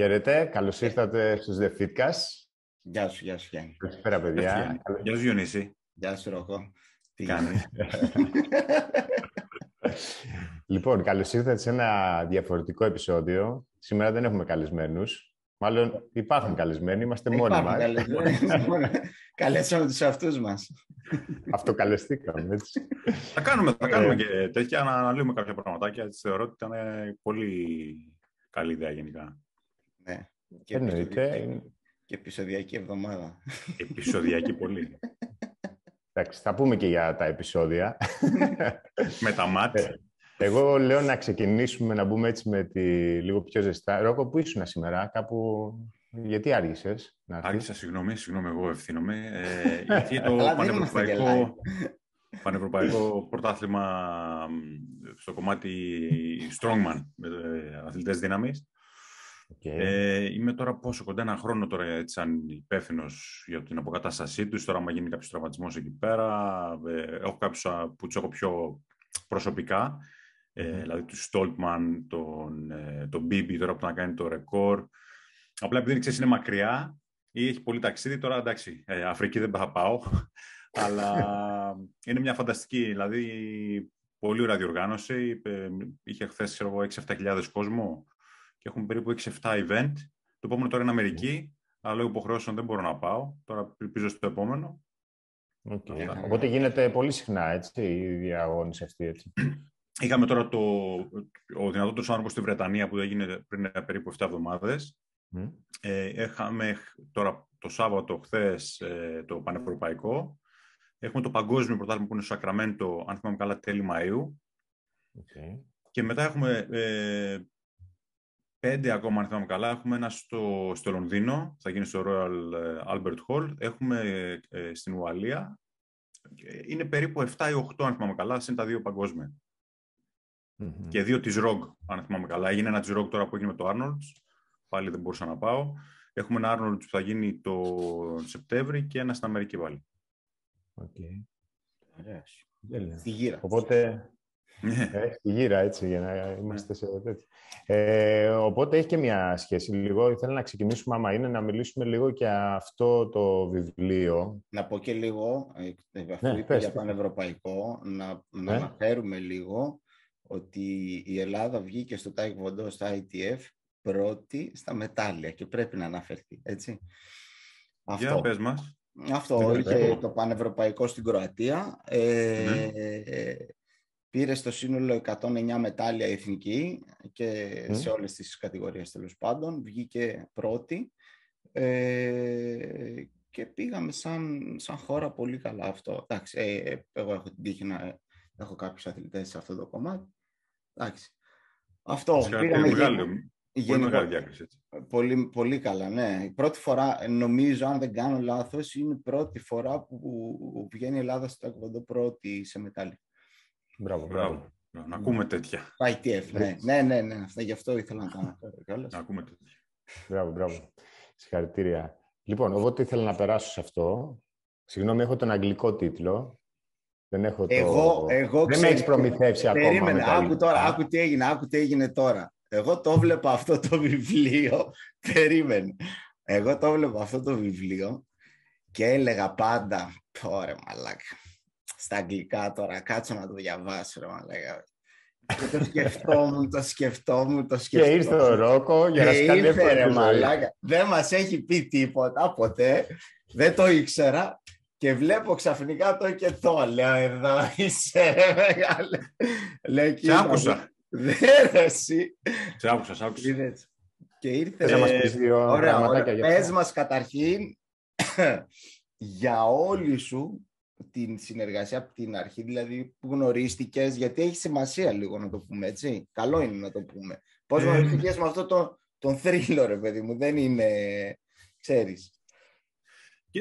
Χαίρετε, καλώς ήρθατε στους The Fitcast. Γεια σου, γεια σου Γιάννη. Καλησπέρα παιδιά. Γεια σου Γιονίση. Γεια σου Ρόκο. Τι κάνεις. λοιπόν, καλώς ήρθατε σε ένα διαφορετικό επεισόδιο. Σήμερα δεν έχουμε καλεσμένους. Μάλλον υπάρχουν καλεσμένοι, είμαστε μόνοι μας. Καλέσαμε τους αυτούς μας. Αυτοκαλεστήκαμε, έτσι. Θα κάνουμε, θα κάνουμε και τέτοια, να αναλύουμε κάποια πραγματάκια. Έτσι, θεωρώ ότι ήταν πολύ καλή ιδέα γενικά. Ναι. Και Εννοείται. Και επεισοδιακή εβδομάδα. Επεισοδιακή πολύ. Εντάξει, θα πούμε και για τα επεισόδια. με τα μάτια. Ε, εγώ λέω να ξεκινήσουμε να μπούμε έτσι με τη λίγο πιο ζεστά. Ρόκο, πού ήσουν σήμερα, κάπου... Γιατί άργησες να Άργησα, συγγνώμη, συγγνώμη, εγώ ευθύνομαι. Ε, γιατί το πανευρωπαϊκό, πανευρωπαϊκό πρωτάθλημα στο κομμάτι strongman, με ε, αθλητές δύναμης. Okay. Ε, είμαι τώρα πόσο κοντά ένα χρόνο τώρα έτσι, σαν υπεύθυνος για την αποκατάστασή τους. Τώρα, άμα γίνει κάποιος τραυματισμός εκεί πέρα, ε, έχω κάποιους που τους έχω πιο προσωπικά. Ε, δηλαδή τους Στόλτμαν, τον, ε, τον Μπίμπι τώρα που να κάνει το ρεκόρ. Απλά επειδή ξέρεις είναι μακριά ή έχει πολύ ταξίδι, τώρα εντάξει, ε, Αφρική δεν θα πάω. αλλά είναι μια φανταστική, δηλαδή πολύ ωραία διοργάνωση. Είχε χθες 6-7 κόσμο και έχουμε περίπου 6-7 event. Το επόμενο τώρα είναι Αμερική, αλλά λόγω υποχρεώσεων δεν μπορώ να πάω. Τώρα ελπίζω στο επόμενο. Okay. Οπότε γίνεται πολύ συχνά έτσι, η διαγώνιση αυτή. Έτσι. Είχαμε τώρα το, ο δυνατότερος άνθρωπος στη Βρετανία που έγινε πριν περίπου 7 εβδομάδες. Mm. Ε, είχαμε τώρα το Σάββατο χθες ε, το Πανευρωπαϊκό. Έχουμε το Παγκόσμιο Πρωτάθλημα που είναι στο Σακραμέντο, αν θυμάμαι καλά, τέλη Μαΐου. Okay. Και μετά έχουμε ε, πέντε ακόμα, αν θυμάμαι καλά. Έχουμε ένα στο, στο Λονδίνο, θα γίνει στο Royal ε, Albert Hall. Έχουμε ε, στην Ουαλία. Είναι περίπου 7 ή 8, αν θυμάμαι καλά, είναι τα δύο παγκόσμια. Mm-hmm. Και δύο της ROG, αν θυμάμαι καλά. Έγινε ένα της ROG τώρα που έγινε με το Arnold's. Πάλι δεν μπορούσα να πάω. Έχουμε ένα Arnold's που θα γίνει το Σεπτέμβρη και ένα στην Αμερική πάλι. Ok. Okay. Στη γύρα. Οπότε, ναι. ε, στη γύρα, έτσι, για να είμαστε σε τέτοιο. Ε, οπότε έχει και μια σχέση λίγο. Ήθελα να ξεκινήσουμε, άμα είναι, να μιλήσουμε λίγο για αυτό το βιβλίο. Να πω και λίγο, ε, αφού ναι, είπε για πανευρωπαϊκό, να, να ναι. αναφέρουμε λίγο ότι η Ελλάδα βγήκε στο Taekwondo, στα ITF, πρώτη στα μετάλλια και πρέπει να αναφερθεί, έτσι. Αυτό. Για πες μας. Αυτό, είχε το πανευρωπαϊκό στην Κροατία. Ε, Πήρε στο σύνολο 109 μετάλλια εθνική και σε όλες τις κατηγορίες τέλος πάντων. Βγήκε πρώτη ε, και πήγαμε σαν, σαν χώρα πολύ καλά αυτό. Εντάξει, ε, εγώ έχω την τύχη να έχω κάποιους αθλητές σε αυτό το κομμάτι. Εντάξει. Αυτό. Πήγαμε μεγάλη, πολύ μεγάλη διάκριση. Πολύ, πολύ καλά, ναι. Η πρώτη φορά, νομίζω, αν δεν κάνω λάθος, είναι η πρώτη φορά που βγαίνει η Ελλάδα στο Τακβοντό πρώτη σε μετάλλια. Μπράβο, μπράβο. Να ακούμε τέτοια. ITF, ναι. ναι, ναι, ναι. Αυτά, γι' αυτό ήθελα να κάνω. Να ακούμε τέτοια. Μπράβο, μπράβο. Συγχαρητήρια. Λοιπόν, εγώ τι ήθελα να περάσω σε αυτό. Συγγνώμη, έχω τον αγγλικό τίτλο. Δεν έχω το... Εγώ, εγώ Δεν με έχεις προμηθεύσει ακόμα. Περίμενε, άκου τώρα, άκου τι έγινε, άκου τι έγινε τώρα. Εγώ το βλέπα αυτό το βιβλίο. Περίμενε. Εγώ το βλέπα αυτό το βιβλίο και έλεγα πάντα, τώρα μαλάκα, στα αγγλικά τώρα, κάτσω να το διαβάσω, ρε μαλάκα. Και το σκεφτόμουν, το σκεφτόμουν, το σκεφτόμουν. Και ήρθε ο Ρόκο για να σκάνει εύκολα μαλάκα. Δεν μας έχει πει τίποτα ποτέ. Δεν το ήξερα. Και βλέπω ξαφνικά το και το. Λέω εδώ είσαι ρε μεγάλε. Λέω, σε άκουσα. Δεν εσύ. Σε άκουσα, σε άκουσα. Και ήρθε. Ε, μας πεις δύο ωραία, ωραία. Πες μας καταρχήν για όλη σου την συνεργασία από την αρχή, δηλαδή που γνωρίστηκες, γιατί έχει σημασία λίγο να το πούμε έτσι. Καλό είναι να το πούμε. Πώς ε... γνωρίστηκες με αυτό το, τον θρύλο, ρε παιδί μου, δεν είναι, ξέρεις.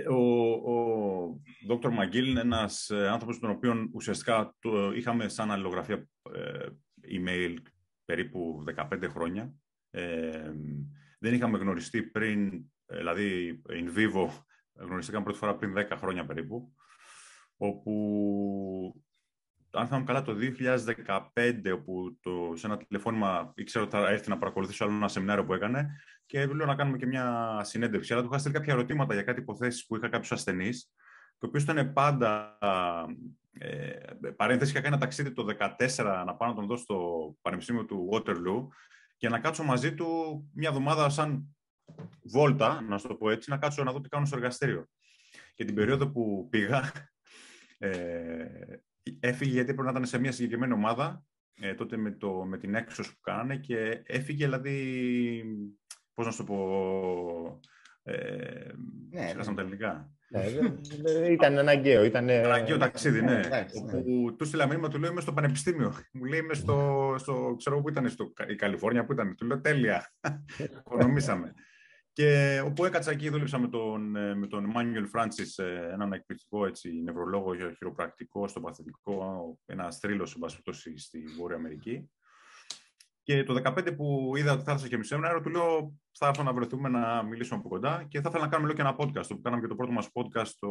Ο, ο Δόκτωρ Μαγκίλ είναι ένας ε, άνθρωπος τον οποίο ουσιαστικά το είχαμε σαν αλληλογραφία ε, email περίπου 15 χρόνια. Ε, δεν είχαμε γνωριστεί πριν, δηλαδή in vivo, γνωριστήκαμε πρώτη φορά πριν 10 χρόνια περίπου όπου αν θυμάμαι καλά, το 2015, όπου το, σε ένα τηλεφώνημα ήξερα ότι θα έρθει να παρακολουθήσω άλλο ένα σεμινάριο που έκανε και λέω να κάνουμε και μια συνέντευξη. Αλλά του είχα στείλει κάποια ερωτήματα για κάτι υποθέσεις που είχα κάποιους ασθενείς, το οποίο ήταν πάντα. Ε, παρένθεση, είχα κάνει ένα ταξίδι το 2014 να πάω να τον δω στο Πανεπιστήμιο του Waterloo και να κάτσω μαζί του μια εβδομάδα σαν βόλτα, να σου το πω έτσι, να κάτσω να δω τι κάνω στο εργαστήριο. Και την περίοδο που πήγα, ε, έφυγε γιατί πρέπει να ήταν σε μια συγκεκριμένη ομάδα, ε, τότε με, το, με την έξωση που κάνανε και έφυγε δηλαδή, πώς να σου το πω, ε, ναι, ναι. τα ελληνικά. Ναι, ήταν αναγκαίο. Ήταν αναγκαίο ταξίδι, ναι. ναι. Όπου του στείλα μήνυμα, του λέω είμαι στο πανεπιστήμιο. Μου λέει είμαι στο, στο ξέρω που ήταν, στο, η Καλιφόρνια που ήταν. Του λέω τέλεια. Οικονομήσαμε. Και όπου έκατσα εκεί, δούλεψα με τον, ε, με τον Emmanuel Francis, ε, έναν εκπληκτικό έτσι, νευρολόγο χειροπρακτικό στο παθητικό, ένα θρύλο σε στη Βόρεια Αμερική. Και το 2015 που είδα ότι θα έρθει και μισό σεμινάριο, του λέω θα έρθω να βρεθούμε να μιλήσουμε από κοντά και θα ήθελα να κάνουμε λέω, και ένα podcast. Το που κάναμε και το πρώτο μας podcast, το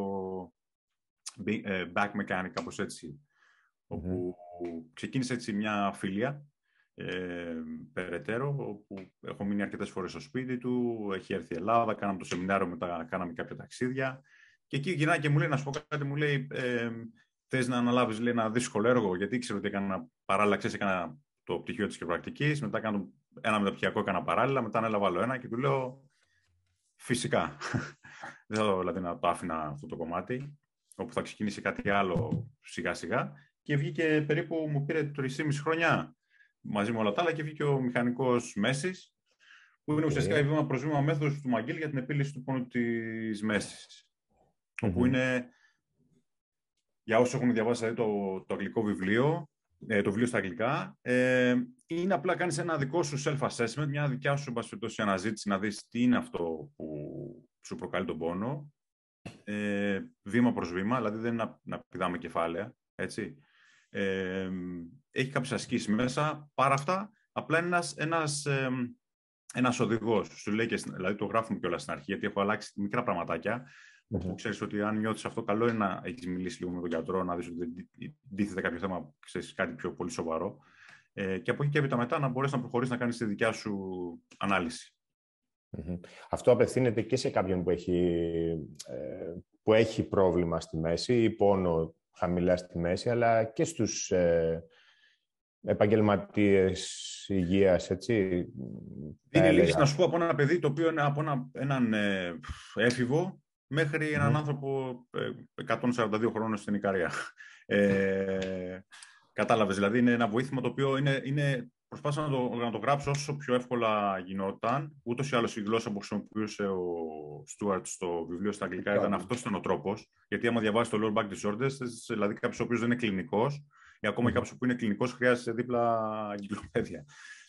ε, Back Mechanic, κάπως έτσι. Όπου ξεκίνησε έτσι μια φιλία ε, περαιτέρω, όπου έχω μείνει αρκετές φορές στο σπίτι του, έχει έρθει η Ελλάδα, κάναμε το σεμινάριο, μετά κάναμε κάποια ταξίδια. Και εκεί γυρνάει και μου λέει, να σου πω κάτι, μου λέει, ε, θες να αναλάβεις ένα δύσκολο έργο, γιατί ήξερε ότι έκανα παράλληλα, ξέρεις, έκανα το πτυχίο της χειροπρακτική, μετά κάνω ένα μεταπτυχιακό, έκανα παράλληλα, μετά ανέλαβα άλλο ένα και του λέω, φυσικά. Δεν θα δηλαδή να το άφηνα αυτό το κομμάτι, όπου θα ξεκινήσει κάτι άλλο σιγά σιγά. Και βγήκε περίπου, μου πήρε 3,5 χρόνια μαζί με όλα τα άλλα και βγήκε ο μηχανικός μέσης, που είναι ουσιαστικά η βήμα προς βήμα μέθοδος του Μαγγέλ για την επίλυση του πόνου της μέσης. Όπου είναι, για όσους έχουν διαβάσει δηλαδή, το, το αγγλικό βιβλίο, ε, το βιβλίο στα αγγλικά, ε, είναι απλά κάνεις ένα δικό σου self-assessment, μια δικιά σου πασφετώση αναζήτηση, να δεις τι είναι αυτό που σου προκαλεί τον πόνο, ε, βήμα προς βήμα, δηλαδή δεν είναι να, να πηδάμε κεφάλαια, έτσι. Ε, έχει κάποιες ασκήσεις μέσα. Παρά αυτά, απλά είναι ένας, ένας, ε, ένας οδηγός. Σου λέει και, δηλαδή το γράφουμε κιόλας στην αρχή, γιατί έχω αλλάξει μικρά πραγματάκια. Mm-hmm. Που ξέρεις ότι αν νιώθεις αυτό, καλό είναι να έχεις μιλήσει λίγο με τον γιατρό, να δεις ότι δίθεται κάποιο θέμα, ξέρεις, κάτι πιο πολύ σοβαρό. Ε, και από εκεί και έπειτα μετά να μπορέσεις να προχωρήσεις να κάνεις τη δικιά σου ανάλυση. Mm-hmm. Αυτό απευθύνεται και σε κάποιον που έχει, ε, που έχει πρόβλημα στη μέση ή πόνο χαμηλά στη μέση, αλλά και στους ε, επαγγελματίες υγείας, έτσι. Είναι λύση να σου πω από ένα παιδί το οποίο είναι από ένα, έναν ε, έφηβο μέχρι έναν άνθρωπο 142 ε, χρόνων στην Ικαρία. Ε, κατάλαβες, δηλαδή είναι ένα βοήθημα το οποίο είναι, είναι προσπάθησα να το, να το γράψω όσο πιο εύκολα γινόταν. Ούτως ή άλλως η γλώσσα που χρησιμοποιούσε ο Στούαρτ στο βιβλίο στα αγγλικά ήταν αυτός ήταν ο τρόπος. Γιατί άμα διαβάσει το lower back disorders, δηλαδή κάποιος ο οποίος δεν είναι κλινικός, ή ακόμα κάποιος που είναι κλινικός, χρειάζεται δίπλα εγκυκλοπαίδεια.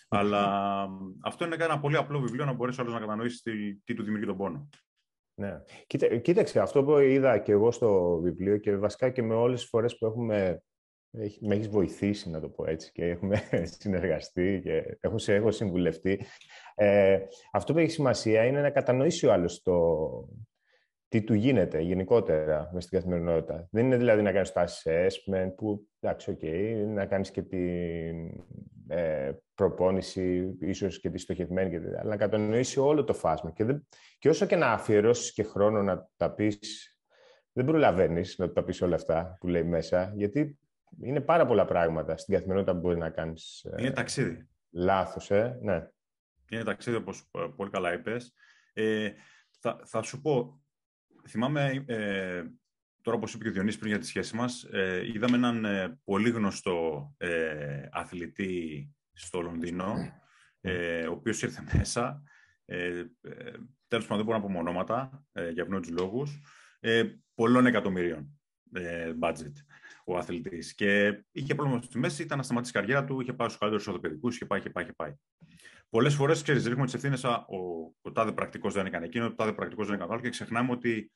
Αλλά αυτό είναι ένα πολύ απλό βιβλίο να μπορέσει άλλος να κατανοήσεις τι, τι του δημιουργεί τον πόνο. Ναι. κοίταξε, αυτό που είδα και εγώ στο βιβλίο και βασικά και με όλες τις φορές που έχουμε με έχεις βοηθήσει, να το πω έτσι, και έχουμε συνεργαστεί και έχω, έχω συμβουλευτεί. Ε, αυτό που έχει σημασία είναι να κατανοήσει ο άλλος το, τι του γίνεται γενικότερα μες στην καθημερινότητα. Δεν είναι δηλαδή να κάνεις το assessment που, εντάξει, okay, να κάνεις και την ε, προπόνηση, ίσως και τη στοχευμένη, αλλά να κατανοήσει όλο το φάσμα. Και, δεν, και όσο και να αφιερώσεις και χρόνο να τα πεις, δεν προλαβαίνεις να τα πεις όλα αυτά που λέει μέσα, γιατί είναι πάρα πολλά πράγματα στην καθημερινότητα που μπορείς να κάνεις. Ε, είναι ταξίδι. Λάθος, ε, ναι. Είναι ταξίδι, όπως ε, πολύ καλά είπες. Ε, θα, θα σου πω, θυμάμαι, ε, τώρα όπως είπε και ο Διονύσης πριν για τη σχέση μας, ε, είδαμε έναν ε, πολύ γνωστό ε, αθλητή στο Λονδίνο, ε, ο οποίος ήρθε μέσα. Ε, τέλος πάντων, δεν μπορώ να πω μονόματα, για ευνόητους λόγους, πολλών εκατομμυρίων budget ο αθλητής. Και είχε πρόβλημα στη μέση, ήταν να σταματήσει η καριέρα του, είχε πάει στους καλύτερους ορθοπαιδικούς, είχε πάει, είχε πάει, είχε πάει. Πολλές φορές, ξέρεις, ρίχνουμε τις ευθύνες. Ο, ο τάδε πρακτικός δεν έκανε εκείνο, ο τάδε πρακτικός δεν έκανε άλλο και ξεχνάμε ότι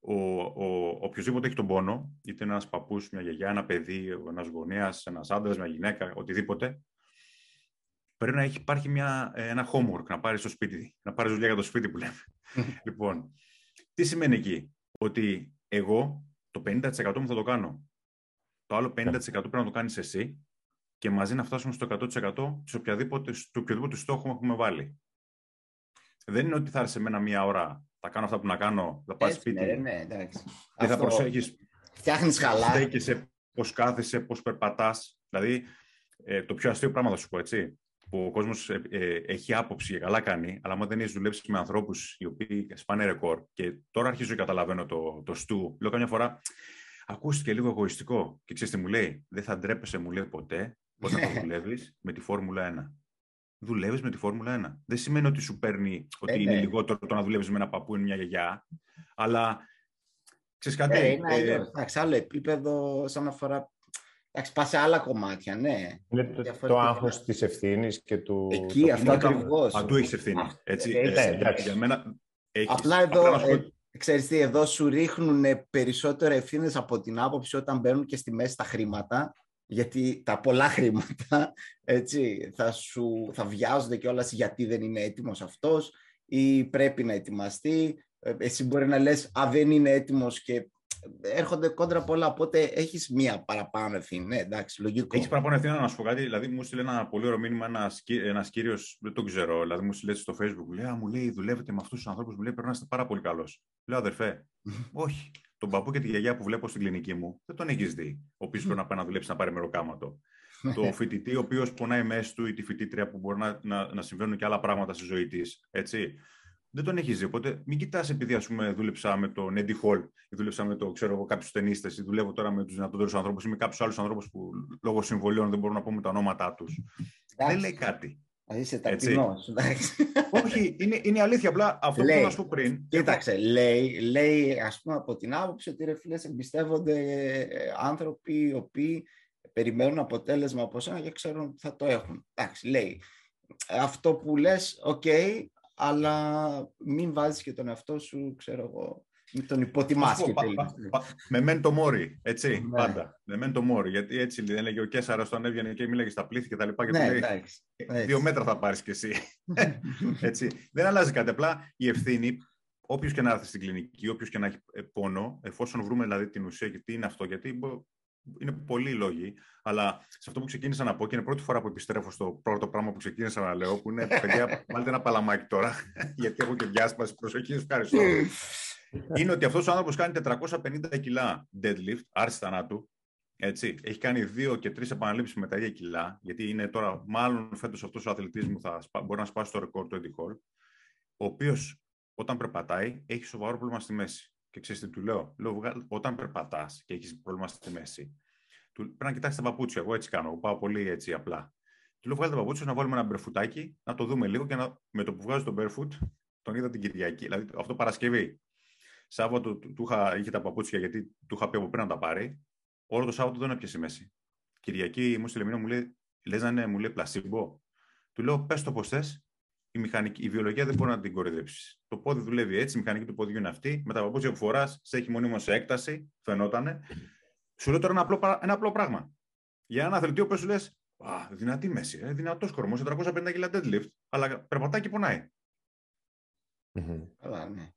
ο, ο, οποιοδήποτε έχει τον πόνο, είτε ένας παππούς, μια γιαγιά, ένα παιδί, ένας γονέας, ένας άντρας, μια γυναίκα, οτιδήποτε, πρέπει να έχει, υπάρχει μια, ένα homework να πάρεις στο σπίτι, να πάρεις δουλειά για το σπίτι που λέμε. λοιπόν, τι σημαίνει εκεί, ότι εγώ το 50% μου θα το κάνω. Το άλλο 50% πρέπει να το κάνεις εσύ και μαζί να φτάσουμε στο 100% του οποιοδήποτε, οποιοδήποτε στόχο έχουμε βάλει. Δεν είναι ότι θα έρθεις σε μένα μία ώρα, θα κάνω αυτά που να κάνω, θα πας σπίτι. Ναι, ναι, εντάξει. Και θα προσέχεις. Φτιάχνεις καλά. Στέκεσαι, πώς κάθεσαι, πώς περπατάς. Δηλαδή, ε, το πιο αστείο πράγμα θα σου πω, έτσι. Που ο κόσμος ε, ε, έχει άποψη και καλά κάνει, αλλά άμα δεν έχεις δουλέψει με ανθρώπους οι οποίοι σπάνε ρεκόρ. Και τώρα αρχίζω και καταλαβαίνω το, το στου. Λέω καμιά φορά, ακούστηκε λίγο εγωιστικό. Και ξέρεις τι μου λέει, Δεν θα ντρέπεσαι, μου λέει ποτέ, όταν θα δουλεύεις με τη Φόρμουλα 1. Δουλεύεις με τη Φόρμουλα 1. Δεν σημαίνει ότι σου παίρνει ότι ε, είναι ναι. λιγότερο το να δουλεύεις με ένα παππού ή μια γιαγιά, αλλά ξέρεις κάτι. Ε, είναι ε, εντάξει, άλλο επίπεδο, σαν αφορά. Εντάξει, πας σε άλλα κομμάτια, ναι. Είναι το, το άγχος της ευθύνης και του. Εκεί, το αυτό ακριβώς. Παντού έχεις ευθύνη. Έτσι, ε, ε, ε, για μένα. Έχεις, απλά εδώ, ε, ξέρεις τι, εδώ σου ρίχνουν περισσότερο ευθύνες από την άποψη όταν μπαίνουν και στη μέση τα χρήματα γιατί τα πολλά χρήματα έτσι, θα, σου, θα βιάζονται κιόλας γιατί δεν είναι έτοιμος αυτός ή πρέπει να ετοιμαστεί. Ε, εσύ μπορεί να λες «Α, δεν είναι έτοιμος» και έρχονται κόντρα πολλά, οπότε έχεις μία παραπάνω ευθύνη. Ναι, εντάξει, λογικό. Έχεις παραπάνω ευθύνη να σου πω κάτι. Δηλαδή, μου στείλε ένα πολύ ωραίο μήνυμα ένας ένας κύριος, δεν το ξέρω, δηλαδή μου στείλε στο Facebook. Λέει, μου λέει, δουλεύετε με αυτούς τους ανθρώπους, μου λέει, πρέπει να είστε πάρα πολύ καλός. Λέω, αδερφέ, όχι τον παππού και τη γιαγιά που βλέπω στην κλινική μου, δεν τον έχεις δει. Ο οποίο πρέπει να πάει να δουλέψει να πάρει μεροκάματο. το φοιτητή, ο οποίος πονάει μέσα του, ή τη φοιτήτρια που μπορεί να, να, να συμβαίνουν και άλλα πράγματα στη ζωή της. Έτσι. Δεν τον έχεις δει. Οπότε μην κοιτάς επειδή ας πούμε, δούλεψα με τον Eddie Hall ή δούλεψα με το, ξέρω κάποιους ταινίστες ή δουλεύω τώρα με τους δυνατότερους ανθρώπους ή με κάποιους άλλους ανθρώπους που λόγω συμβολίων δεν μπορούν να πούμε τα ονόματά τους. Δεν λέει κάτι. Είσαι ταπεινός. Όχι, είναι, είναι αλήθεια. Απλά αυτό λέει, που να σου πω πριν. Κοίταξε, λέει, λέει ας πούμε από την άποψη ότι ρε φίλε εμπιστεύονται ε, άνθρωποι οι οποίοι περιμένουν αποτέλεσμα από σένα και ξέρουν ότι θα το έχουν. Εντάξει, λέει. Αυτό που λες, ok, okay, αλλά μην βάζεις και τον εαυτό σου, ξέρω εγώ, μην τον υποτιμάς και Memento mori, έτσι, ναι. πάντα. Memento mori, γιατί έτσι δεν έλεγε ο Καίσαρας όταν έβγαινε και μίλαγε στα πλήθη και τα λοιπά. Ναι, λέει, δύο μέτρα θα πάρεις κι εσύ. έτσι. Δεν αλλάζει κάτι. Απλά η ευθύνη, όποιος και να έρθει στην κλινική, όποιος και να έχει ε, πόνο, εφόσον βρούμε δηλαδή την ουσία και τι είναι αυτό, γιατί είναι πολλοί λόγοι, αλλά σε αυτό που ξεκίνησα να πω και είναι πρώτη φορά που επιστρέφω στο πρώτο πράγμα που ξεκίνησα να λέω, που είναι παιδιά, βάλτε ένα παλαμάκι τώρα, γιατί έχω και διάσπαση προσοχή. Ευχαριστώ είναι ότι αυτός ο άνθρωπος κάνει 450 κιλά deadlift, άρση θανάτου. Έτσι. Έχει κάνει δύο και τρεις επαναλήψεις με τα ίδια κιλά, γιατί είναι τώρα, μάλλον φέτος αυτός ο αθλητής μου θα μπορεί να σπάσει το ρεκόρ του Eddie Hall, ο οποίος όταν περπατάει έχει σοβαρό πρόβλημα στη μέση. Και ξέρεις τι του λέω, λέω όταν περπατάς και έχεις πρόβλημα στη μέση, του, πρέπει να κοιτάξεις τα παπούτσια. Εγώ έτσι κάνω, εγώ πάω πολύ έτσι απλά. Του λέω: Βγάλει τα παπούτσια, να βάλουμε ένα μπερφουτάκι, να το δούμε λίγο και να, με το που βγάζει τον barefoot, τον είδα την Κυριακή. Δηλαδή αυτό Παρασκευή. Σάββατο του, του είχα, είχε τα παπούτσια γιατί του είχα πει από πριν να τα πάρει. Όλο το Σάββατο δεν έπιασε μέση. Κυριακή μου στείλε μήνυμα, μου λέει, λες να είναι, μου λέει πλασίμπο. Του λέω, πες το πώς θες. Η, μηχανική, η βιολογία δεν μπορεί να την κορυδέψει. Το πόδι δουλεύει έτσι, η μηχανική του πόδιου είναι αυτή. Με τα παπούτσια που φοράς, σε έχει μονίμως σε έκταση, φαινότανε. Σου λέω τώρα ένα απλό, ένα απλό πράγμα. Για ένα αθλητή που σου λες, δυνατή μέση, ε, δυνατός κορμός, 450 κιλά deadlift, αλλά περπατάει και πονάει. Καλά, ναι.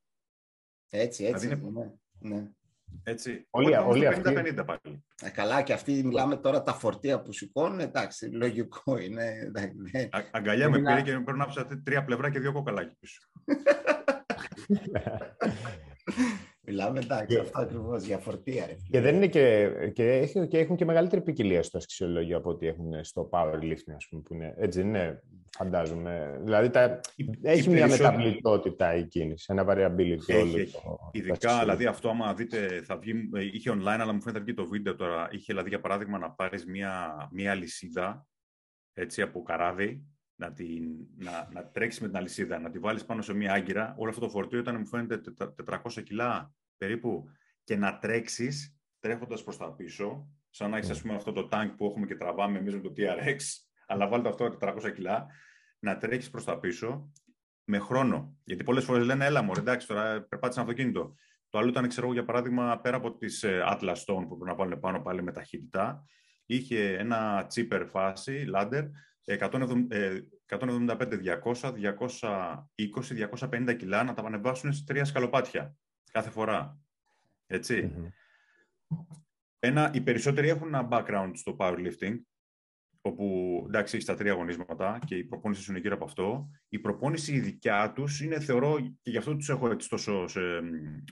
Έτσι, έτσι. Δηλαδή είναι... ναι. Ναι. Έτσι. Όλοι, όλοι 50-50 πάλι. Ε, καλά και αυτοί μιλάμε τώρα τα φορτία που σηκώνουν, εντάξει, λογικό είναι. Εντάξει, ναι. Α, αγκαλιά με πήρε και πρέπει να ψάχνει τρία πλευρά και δύο κοκαλάκια πίσω. Μιλάμε εντάξει, αυτό ακριβώς για φορτία. Και, δεν είναι και, και, έχουν, και έχουν και μεγαλύτερη ποικιλία στο αξιολόγιο από ό,τι έχουν στο powerlifting, ας πούμε. Που είναι, έτσι είναι, φαντάζομαι. Δηλαδή τα, έχει μια μεταβλητότητα η κίνηση, ένα variability έχει, όλο έχει. Το, Ειδικά, δηλαδή αυτό άμα δείτε, θα βγει, είχε online, αλλά μου φαίνεται βγει το βίντεο τώρα. Είχε δηλαδή για παράδειγμα να πάρεις μια, μια λυσίδα έτσι, από καράβι να, την, να, να τρέξεις με την αλυσίδα, να τη βάλεις πάνω σε μια άγκυρα. Όλο αυτό το φορτίο ήταν, μου φαίνεται, 400 κιλά περίπου. Και να τρέξεις τρέχοντας προς τα πίσω, σαν να έχεις mm. αυτό το τάγκ που έχουμε και τραβάμε εμείς με το TRX, αλλά βάλτε αυτό 400 κιλά, να τρέχει προς τα πίσω με χρόνο. Γιατί πολλές φορές λένε, έλα μου, εντάξει, τώρα περπάτησε ένα αυτοκίνητο. Το άλλο ήταν, ξέρω για παράδειγμα, πέρα από τις ε, Atlas Stone που πρέπει να βάλουν πάνω πάλι με ταχύτητα, είχε ένα cheaper φάση, ladder, 175, 200, 220, 250 κιλά να τα ανεβάσουν σε τρία σκαλοπάτια κάθε φορά. ετσι ένα, οι περισσότεροι έχουν ένα background στο powerlifting, όπου εντάξει έχεις τα τρία αγωνίσματα και η προπόνηση είναι γύρω από αυτό. Η προπόνηση η δικιά τους είναι, θεωρώ, και γι' αυτό τους έχω έτσι τόσο σε,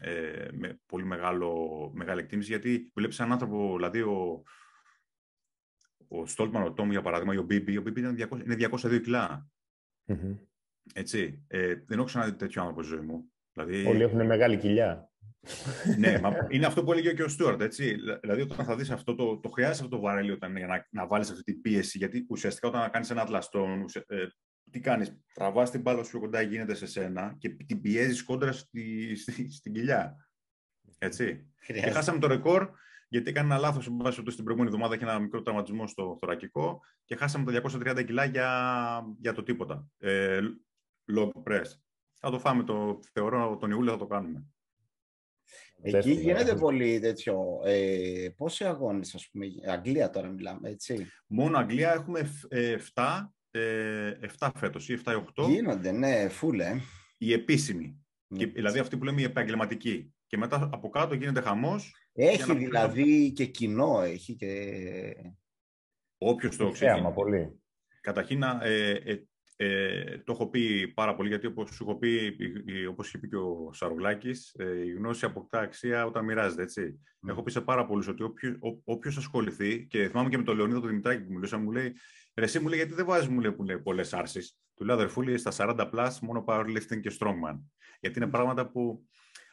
ε, με πολύ μεγάλο, μεγάλη εκτίμηση, γιατί βλέπεις έναν άνθρωπο, δηλαδή ο, ο Στόλτμαν, ο Τόμ για παράδειγμα, ή ο Μπίμπι, ο Μπίμπι είναι 200, είναι 202 κιλά. Mm-hmm. Έτσι. Ε, δεν έχω ξαναδεί τέτοιο άνθρωπο στη ζωή μου. Δηλαδή... Όλοι έχουν μεγάλη κοιλιά ναι, μα είναι αυτό που έλεγε και ο Στούαρτ, έτσι. Δηλαδή, όταν θα δεις αυτό, το, το χρειάζεται αυτό το βαρέλι όταν, για να, να βάλεις αυτή την πίεση. Γιατί ουσιαστικά όταν κάνεις ένα ατλαστόν, ε, τι κάνεις, τραβάς την μπάλα σου κοντά, γίνεται σε σένα και την πιέζεις κόντρα στη, στη, στην κοιλιά. Έτσι. Χρειάζεται. Και χάσαμε το ρεκόρ γιατί έκανε ένα λάθος στην προηγούμενη εβδομάδα και ένα μικρό τραυματισμό στο θωρακικό και χάσαμε τα 230 κιλά για, για το τίποτα. Ε, log press. Θα το φάμε, το, θεωρώ, τον Ιούλιο θα το κάνουμε. Εκεί γίνεται πολύ τέτοιο. Ε, πόσοι αγώνες, ας πούμε, Αγγλία τώρα μιλάμε, έτσι. Μόνο Αγγλία έχουμε 7, ε, 7 φέτος ή 7 ή 8. Γίνονται, ναι, φούλε. Η επίσημη. Ναι. δηλαδή αυτή που λέμε η επαγγελματική. Και μετά από κάτω γίνεται χαμός. Έχει δηλαδή και κοινό, έχει και. Όποιος το ξέρει. πολύ. Καταρχήν, ε, ε, ε, το έχω πει πάρα πολύ, γιατί όπως σου έχω πει, όπως είχε πει και ο Σαρογλάκης, ε, η γνώση αποκτά αξία όταν μοιράζεται, έτσι. Mm. Έχω πει σε πάρα πολλούς ότι όποιος, όποιος ασχοληθεί, και θυμάμαι και με τον Λεωνίδο τον Δημητράκη που μιλούσα, μου λέει, ρε εσύ μου λέει, γιατί δεν βάζεις μου λέει, που λέει, πολλές άρσεις. Του λέω, αδερφούλη, στα 40 plus μόνο powerlifting και strongman. Γιατί είναι πράγματα που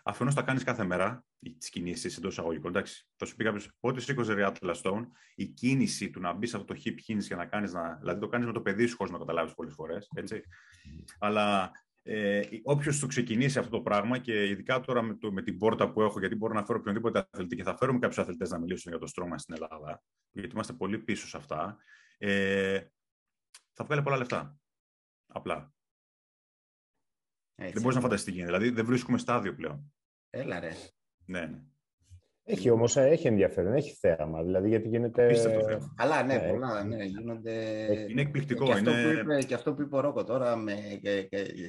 Αφενός τα κάνεις κάθε μέρα, τι κινήσεις εντός εισαγωγικών. Εντάξει, θα σου πει κάποιος, πότε σήκωσε Reatla Stone, η κίνηση του να μπεις σε αυτό το hip hinge και να κάνεις. Να... Δηλαδή το κάνεις με το παιδί σου χωρίς να καταλάβεις πολλές φορές. Αλλά ε, όποιος το ξεκινήσει αυτό το πράγμα και ειδικά τώρα με, το, με την πόρτα που έχω, γιατί μπορώ να φέρω οποιονδήποτε αθλητή και θα φέρουμε κάποιους αθλητές να μιλήσουν για το στρώμα στην Ελλάδα, γιατί είμαστε πολύ πίσω σε αυτά, ε, θα βγάλει πολλά λεφτά. Απλά. Έτσι, δεν μπορείς να φανταστείς τι γίνεται. Δηλαδή δεν βρίσκουμε στάδιο πλέον. Έλα ρε. Ναι, ναι. Έχει όμως έχει ενδιαφέρον, έχει θέαμα. Δηλαδή γιατί γίνεται. Απίστευτο Αλλά ναι, ναι, πολλά ναι, γίνονται. Είναι εκπληκτικό. Και, αυτό είναι... που είπε, και αυτό που είπε ο Ρόκο τώρα με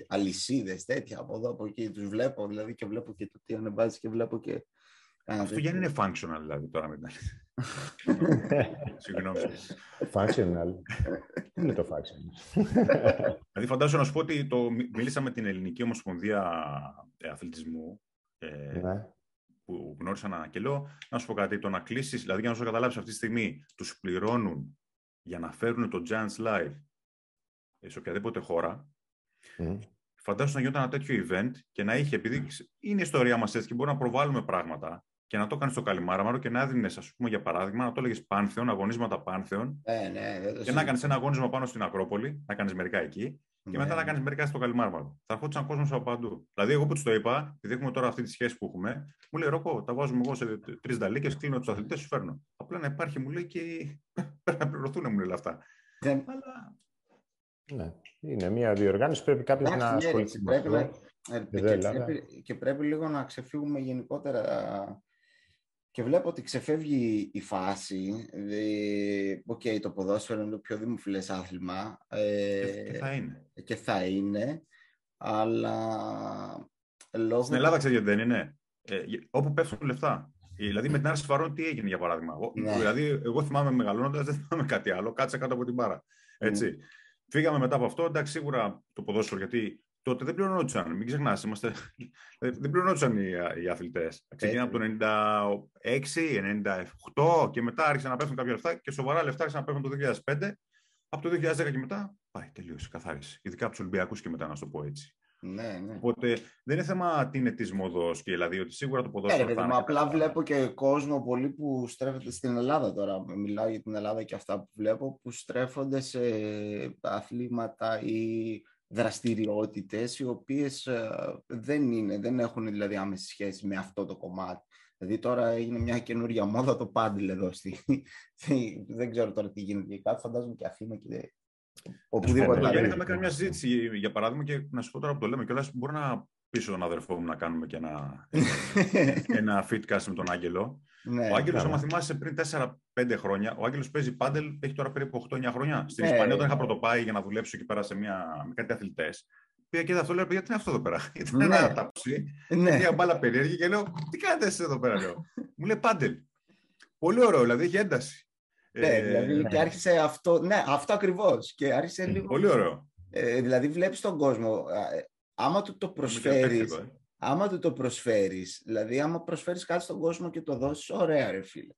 αλυσίδες τέτοια από εδώ από εκεί. Τους βλέπω δηλαδή και βλέπω και το τι ανεβάζεις και βλέπω και. Αυτό για είναι functional δηλαδή τώρα με την Συγγνώμη. Functional. Τι είναι το functional. Δηλαδή φαντάζομαι να σου πω ότι το, μίλησα με την Ελληνική Ομοσπονδία Αθλητισμού ε, ναι. που γνώρισα ένα και λέω, να σου πω κάτι, το να κλείσεις, δηλαδή για να σου καταλάβεις αυτή τη στιγμή, τους πληρώνουν για να φέρουν το Giants Live σε οποιαδήποτε χώρα. Mm. Φαντάζομαι να γινόταν ένα τέτοιο event και να είχε, επειδή είναι η ιστορία μας έτσι και μπορούμε να προβάλλουμε πράγματα και να το κάνεις στο Καλιμάραμαρο και να έδινες, ας πούμε, για παράδειγμα, να το έλεγες Πάνθεων, αγωνίσματα Πάνθεων. Ε, ναι, και να κάνεις ένα αγώνισμα πάνω στην Ακρόπολη, να κάνεις μερικά εκεί και μετά ναι. να κάνεις μερικά στο Καλιμάρμαρο. Θα ερχόντουσαν κόσμος από παντού. Δηλαδή, εγώ που τους το είπα, επειδή έχουμε τώρα αυτή τη σχέση που έχουμε, μου λέει Ροκό, τα βάζουμε εγώ σε τρεις δαλίκε, κλείνω τους αθλητές, σου φέρνω. Απλά να υπάρχει, μου λέει, και πρέπει να πληρωθούν, μου λέει αυτά. Ναι. Αλλά... Ναι. Είναι μια διοργάνωση, πρέπει κάποιος να ασχοληθεί με αυτό. Ε, και πρέπει λίγο να ξεφύγουμε γενικότερα και βλέπω ότι ξεφεύγει η φάση. Ok, okay, το ποδόσφαιρο είναι το πιο δημοφιλές άθλημα. Ε, και θα είναι. Και θα είναι. Αλλά λόγω... Στην Ελλάδα ξέρετε δεν είναι. Ε, όπου πέφτουν λεφτά. Δηλαδή με την άρση βαρών τι έγινε για παράδειγμα. Ναι. Δηλαδή εγώ θυμάμαι μεγαλώνοντας, δεν θυμάμαι κάτι άλλο. Κάτσε κάτω από την μπάρα. Έτσι. Mm. Φύγαμε μετά από αυτό. Εντάξει, σίγουρα το ποδόσφαιρο γιατί τότε δεν πληρωνόντουσαν. Μην ξεχνάς, είμαστε... δεν πληρωνόντουσαν οι, οι αθλητές. Ξεκινάμε από το 96, 98 και μετά άρχισαν να πέφτουν κάποια λεφτά και σοβαρά λεφτά άρχισαν να πέφτουν το 2005. Από το 2010 και μετά πάει, τελείωσε, καθάρισε. Ειδικά από τους Ολυμπιακούς και μετά, να σου το πω έτσι. Ναι, ναι. Οπότε δεν είναι θέμα τι είναι της μοδός και δηλαδή ότι σίγουρα το ποδόσφαιρο. Ναι, θα απλά βλέπω και κόσμο πολύ που στρέφεται στην Ελλάδα τώρα. Μιλάω για την Ελλάδα και αυτά που βλέπω που στρέφονται σε αθλήματα ή δραστηριότητες οι οποίες ε, δεν, είναι, δεν έχουν δηλαδή άμεση σχέση με αυτό το κομμάτι. Δηλαδή τώρα έγινε μια καινούργια μόδα το πάντλ εδώ. Στη, δεν ξέρω τώρα τι γίνεται και κάτι, φαντάζομαι και Αθήνα και οπουδήποτε. Δηλαδή, είχαμε κάνει μια συζήτηση για παράδειγμα και να σου πω τώρα που το λέμε κιόλας μπορεί να πίσω τον αδερφό μου να κάνουμε και ένα, ένα fitcast με τον Άγγελο. Ναι, ο Άγγελος, άμα θυμάσαι, πριν 4-5 χρόνια, ο Άγγελος παίζει πάντελ, έχει τώρα περίπου 8-9 χρόνια. Στην ναι, Ισπανία, όταν είχα πρωτοπάει για να δουλέψω εκεί πέρα σε μια, με κάτι αθλητές, πήγα και αυτό, λέω: Γιατί είναι αυτό εδώ πέρα; Ήταν ναι. ένα τάψι, ναι. μια μπάλα περίεργη και λέω: Τι κάνετε εσείς εδώ πέρα, λέω. Μου λέει πάντελ. Πολύ ωραίο, δηλαδή έχει ένταση. Ναι, ε, δηλαδή και άρχισε αυτό, ναι, αυτό ακριβώς. Και άρχισε λίγο... Πολύ ωραίο. Ε, δηλαδή βλέπεις τον κόσμο, άμα του το προσφέρεις, ε. άμα του το προσφέρεις, δηλαδή άμα προσφέρεις κάτι στον κόσμο και το δώσεις, ωραία ρε φίλε.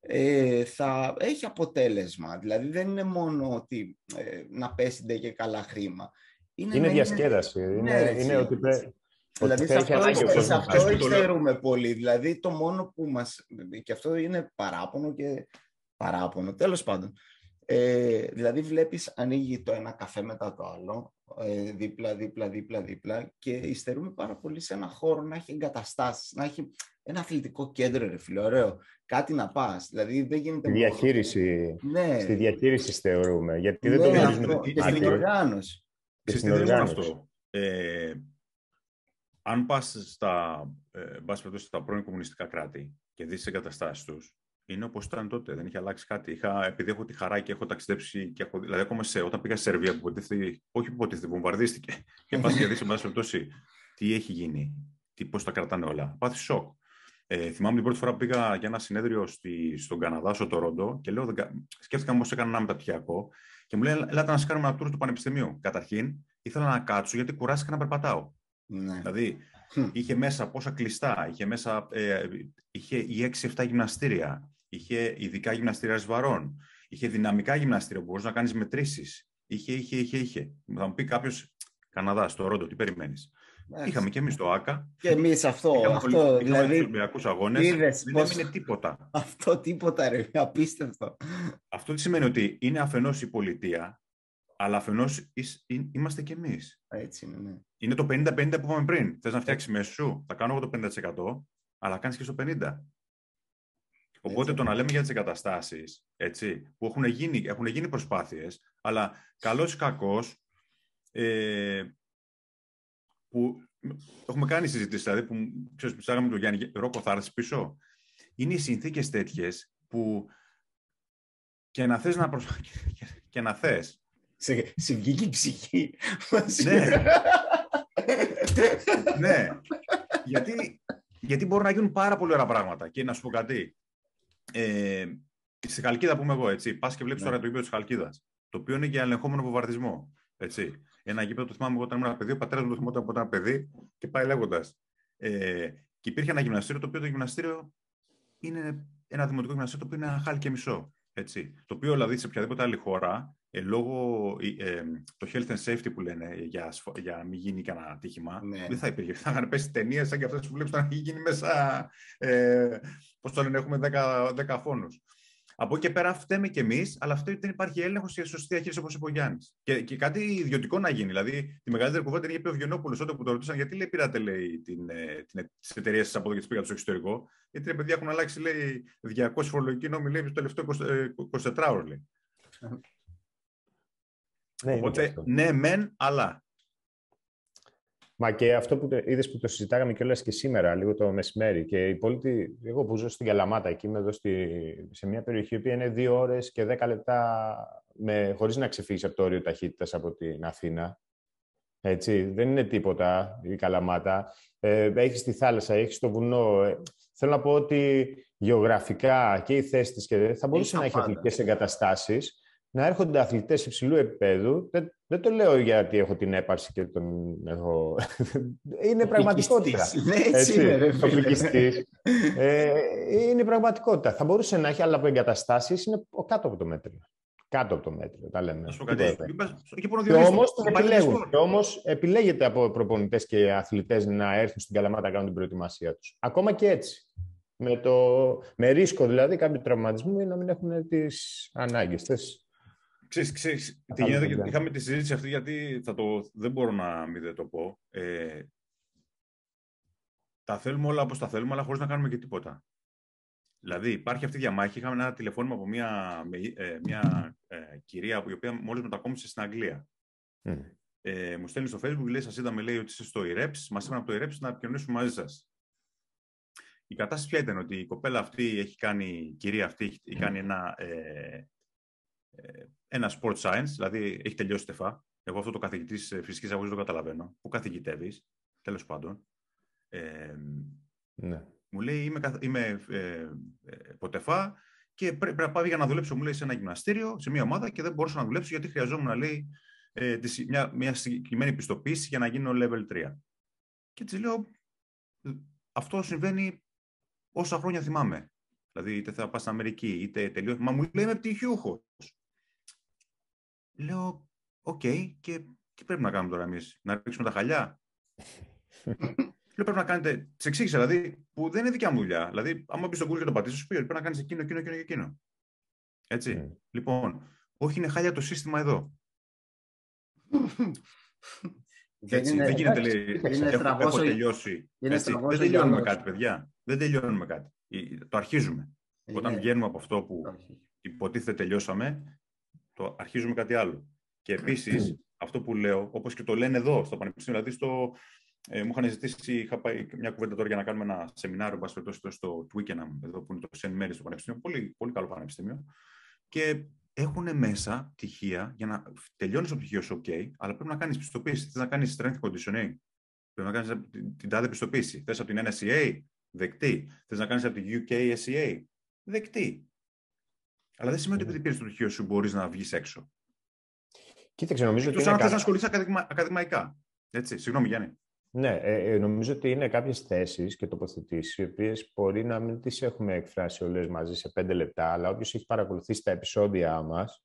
Ε, θα έχει αποτέλεσμα. Δηλαδή δεν είναι μόνο ότι ε, να πέσει και καλά χρήμα. Είναι, είναι διασκέδαση. Είναι, ναι, είναι ότι Δηλαδή σε αυτό, σε αυτό υστερούμε πολύ. Δηλαδή το μόνο που μας... Και αυτό είναι παράπονο και παράπονο. Τέλος πάντων. Ε, δηλαδή βλέπεις ανοίγει το ένα καφέ μετά το άλλο, ε, δίπλα, δίπλα, δίπλα, δίπλα και υστερούμε πάρα πολύ σε ένα χώρο να έχει εγκαταστάσεις, να έχει ένα αθλητικό κέντρο, ρε φίλε, ωραίο. Κάτι να πας. Δηλαδή δεν γίνεται... Στη διαχείριση, ναι. στη διαχείριση στερούμε, γιατί δεν ναι, το γνωρίζουμε. Και στην οργάνωση. Και στην οργάνωση. Αυτό. Ε, αν πας στα, ε, στα πρώην κομμουνιστικά κράτη και δεις τις εγκαταστάσεις τους, είναι όπως ήταν τότε. Δεν έχει αλλάξει κάτι. Είχα, επειδή έχω τη χαρά και έχω ταξιδέψει. Και έχω, δηλαδή, ακόμα σε, όταν πήγα στη Σερβία, που υποτίθεται, όχι που υποτίθεται, βομβαρδίστηκε. και πας και δεις, εν πάση περιπτώσει, τι έχει γίνει, πώς τα κρατάνε όλα. Πάθεις σοκ. Ε, θυμάμαι την πρώτη φορά που πήγα για ένα συνέδριο στη, στον Καναδά, στο Τορόντο, και λέω, σκέφτηκα πώς έκανα ένα μεταπτυχιακό και μου λέει, Ελάτε να σας κάνουμε ένα tour του Πανεπιστημίου. Καταρχήν, ήθελα να κάτσω γιατί κουράστηκα να περπατάω. Ναι. Δηλαδή, είχε μέσα πόσα κλειστά, είχε μέσα ε, είχε οι 6-7 γυμναστήρια, είχε ειδικά γυμναστήρια βαρών, είχε δυναμικά γυμναστήρια που μπορούσες να κάνεις μετρήσεις. Είχε, είχε, είχε, είχε. Θα μου πει κάποιος, Καναδάς, στο Ρόντο, τι περιμένεις; Είχαμε και εμείς το ΑΚΑ. Και εμείς αυτό. Είχαμε αυτό είχαμε δηλαδή, Ολυμπιακούς αγώνες. Δεν πώς... έμεινε τίποτα. Αυτό τίποτα, ρε. Απίστευτο. Αυτό τι σημαίνει ότι είναι αφενός η πολιτεία, αλλά αφενός είμαστε κι εμείς. Έτσι είναι, ναι. Είναι το 50-50 που είπαμε πριν. Θες να φτιάξεις μέσα σου, θα κάνω εγώ το 50%, αλλά κάνεις και στο 50%. Οπότε το να λέμε για τις εγκαταστάσεις, που έχουν γίνει, έχουν γίνει προσπάθειες, αλλά καλός ή κακός, ε, που έχουμε κάνει συζήτηση, δηλαδή που ξέρεις, ψάγαμε τον Γιάννη Ρόκο Θάρτης πίσω, είναι οι συνθήκες τέτοιες που και να θες να, προσ... και να θες. Σε, σε βγήκε η ψυχή. ναι. ναι. Γιατί, γιατί μπορούν να γίνουν πάρα πολύ ωραία πράγματα. Και να σου πω κάτι. Ε, στη Χαλκίδα, πούμε εγώ, έτσι, πας και βλέπεις ναι. τώρα το γήπεδο της Χαλκίδας, το οποίο είναι για ελεγχόμενο βομβαρδισμό. Έτσι. Ένα γήπεδο το θυμάμαι εγώ όταν ήμουν ένα παιδί, ο πατέρας μου το θυμόταν από όταν παιδί και πάει λέγοντας. Ε, και υπήρχε ένα γυμναστήριο, το οποίο το γυμναστήριο είναι ένα δημοτικό γυμναστήριο, το οποίο είναι ένα χάλι και μισό. Έτσι. Το οποίο δηλαδή σε οποιαδήποτε άλλη χώρα, ε, λόγω ε, το health and safety που λένε για, για να μην γίνει κανένα ατύχημα, ναι. δεν θα υπήρχε. Θα είχαν πέσει ταινίες σαν και αυτές που βλέπεις να γίνει μέσα. Ε, Πώς το λένε, έχουμε 10, 10 φόνους. Από εκεί πέρα φταίμε κι εμείς, αλλά αυτό δεν υπάρχει έλεγχος για σωστή διαχείριση όπως είπε ο Γιάννης. Και, και κάτι ιδιωτικό να γίνει. Δηλαδή, τη μεγαλύτερη κουβέντα είναι είπε ο Βιονόπουλο όταν που το ρωτήσαν γιατί λέει πήρατε λέει, την, ε, την, τις εταιρείες τη από εδώ και τις πήγατε στο εξωτερικό. Γιατί ρε παιδιά έχουν αλλάξει λέει, 200 φορολογικοί νόμοι λέει, το τελευταίο 24 ώρο. Λέει. Ναι, Οπότε, ναι, μεν, αλλά. Μα και αυτό που είδες που το συζητάγαμε κιόλας και σήμερα, λίγο το μεσημέρι. Και η πόλη, εγώ που ζω στην Καλαμάτα, εκεί είμαι εδώ στη, σε μια περιοχή που είναι δύο ώρες και δέκα λεπτά με, χωρίς να ξεφύγεις από το όριο ταχύτητας από την Αθήνα. Έτσι, δεν είναι τίποτα η Καλαμάτα. Ε, έχεις τη θάλασσα, έχεις το βουνό. Ε, θέλω να πω ότι γεωγραφικά και η θέση της και θα μπορούσε να έχει αθλητικές εγκαταστάσεις να έρχονται αθλητές υψηλού επίπεδου. Δεν, δεν το λέω γιατί έχω την έπαρση και τον έχω... είναι πραγματικότητα. Ναι, έτσι, είναι, ρε, ε, είναι πραγματικότητα. Θα μπορούσε να έχει, αλλά από εγκαταστάσεις είναι κάτω από το μέτριο. Κάτω από το μέτριο, τα λέμε. Και όμως, επιλέγουν, και όμως επιλέγεται από προπονητές και αθλητές να έρθουν στην Καλαμάτα να κάνουν την προετοιμασία τους. Ακόμα και έτσι. Με, το, με ρίσκο δηλαδή κάποιου τραυματισμού ή να μην έχουν τις ανάγκες. Ξέρεις, ξέρεις, τι γίνεται, είχαμε τη συζήτηση αυτή γιατί θα το, δεν μπορώ να μην δεν το πω. Ε, τα θέλουμε όλα όπως τα θέλουμε, αλλά χωρίς να κάνουμε και τίποτα. Δηλαδή, υπάρχει αυτή η διαμάχη. Είχαμε ένα τηλεφώνημα από μια, ε, μια ε, κυρία η οποία μόλις μετακόμισε στην Αγγλία. Mm. Ε, μου στέλνει στο Facebook, λέει, σας είδαμε, λέει, ότι είστε στο ΙΡΕΠΣ, μας είπαν από το ΙΡΕΠΣ να επικοινωνήσουμε μαζί σας. Η κατάσταση ποια ήταν, ότι η κοπέλα αυτή έχει κάνει, η κυρία αυτή έχει κάνει ένα ε, ένα sport science, δηλαδή έχει τελειώσει τεφά. Εγώ αυτό το καθηγητής ε, φυσικής αγωγής δεν το καταλαβαίνω. Πού καθηγητεύεις, τέλος πάντων. Ε, ναι. Μου λέει, είμαι, είμαι ε, ε, από ΤΕΦΑΑ και πρέπει να πάω για να δουλέψω, μου λέει, σε ένα γυμναστήριο, σε μια ομάδα και δεν μπορούσα να δουλέψω γιατί χρειαζόμουν, λέει, ε, μια, μια συγκεκριμένη πιστοποίηση για να γίνω level 3. Και της λέω, αυτό συμβαίνει όσα χρόνια θυμάμαι. Δηλαδή, είτε θα πας στην Αμερική, είτε τελείω. Μα μου λέει, είμαι πτυχιούχος. Λέω, ok, okay, και τι πρέπει να κάνουμε τώρα εμείς, να ρίξουμε τα χαλιά; Λέω πρέπει να κάνετε. Σε εξήγησα δηλαδή που δεν είναι δικιά μου δουλειά. Δηλαδή, άμα μπεις στον Google και το πατήσεις, σου πει πρέπει να κάνεις εκείνο, εκείνο, εκείνο και εκείνο. Έτσι. Mm. Λοιπόν, όχι είναι χάλια το σύστημα εδώ. Δεν, Έτσι, είναι, δεν γίνεται, λέει, είναι έχω, έχω τελειώσει. Είναι Έτσι, δεν τελειώνουμε κάτι, παιδιά. Δεν τελειώνουμε κάτι. Το αρχίζουμε. Είναι. Όταν βγαίνουμε από αυτό που υποτίθεται τελειώσαμε, το αρχίζουμε κάτι άλλο. Και επίσης, αυτό που λέω, όπως και το λένε εδώ στο Πανεπιστήμιο, δηλαδή στο, ε, μου είχαν ζητήσει, είχα πάει μια κουβέντα τώρα για να κάνουμε ένα σεμινάριο, μπας στο Twickenham, εδώ που είναι το St. Mary's στο Πανεπιστήμιο, πολύ, πολύ καλό πανεπιστήμιο. Και έχουν μέσα πτυχία για να τελειώνεις το πτυχίο σου, OK, αλλά πρέπει να κάνεις πιστοποίηση. Θες να κάνεις strength conditioning. Πρέπει να κάνεις την τάδε πιστοποίηση. Θες από την NSCA, δεκτή. Θες να κάνεις από την UK SCA, δεκτή. Αλλά δεν σημαίνει ότι επειδή πήρες το πτυχίο σου μπορείς να βγεις έξω. Κοίταξε, νομίζω ότι. αν θες να ασχοληθείς ακαδημαϊκά. Έτσι, συγγνώμη Γιάννη. Ναι, ε, ε, νομίζω ότι είναι κάποιες θέσεις και τοποθετήσεις οι οποίες μπορεί να μην τις έχουμε εκφράσει όλες μαζί σε πέντε λεπτά, αλλά όποιος έχει παρακολουθήσει τα επεισόδια μας,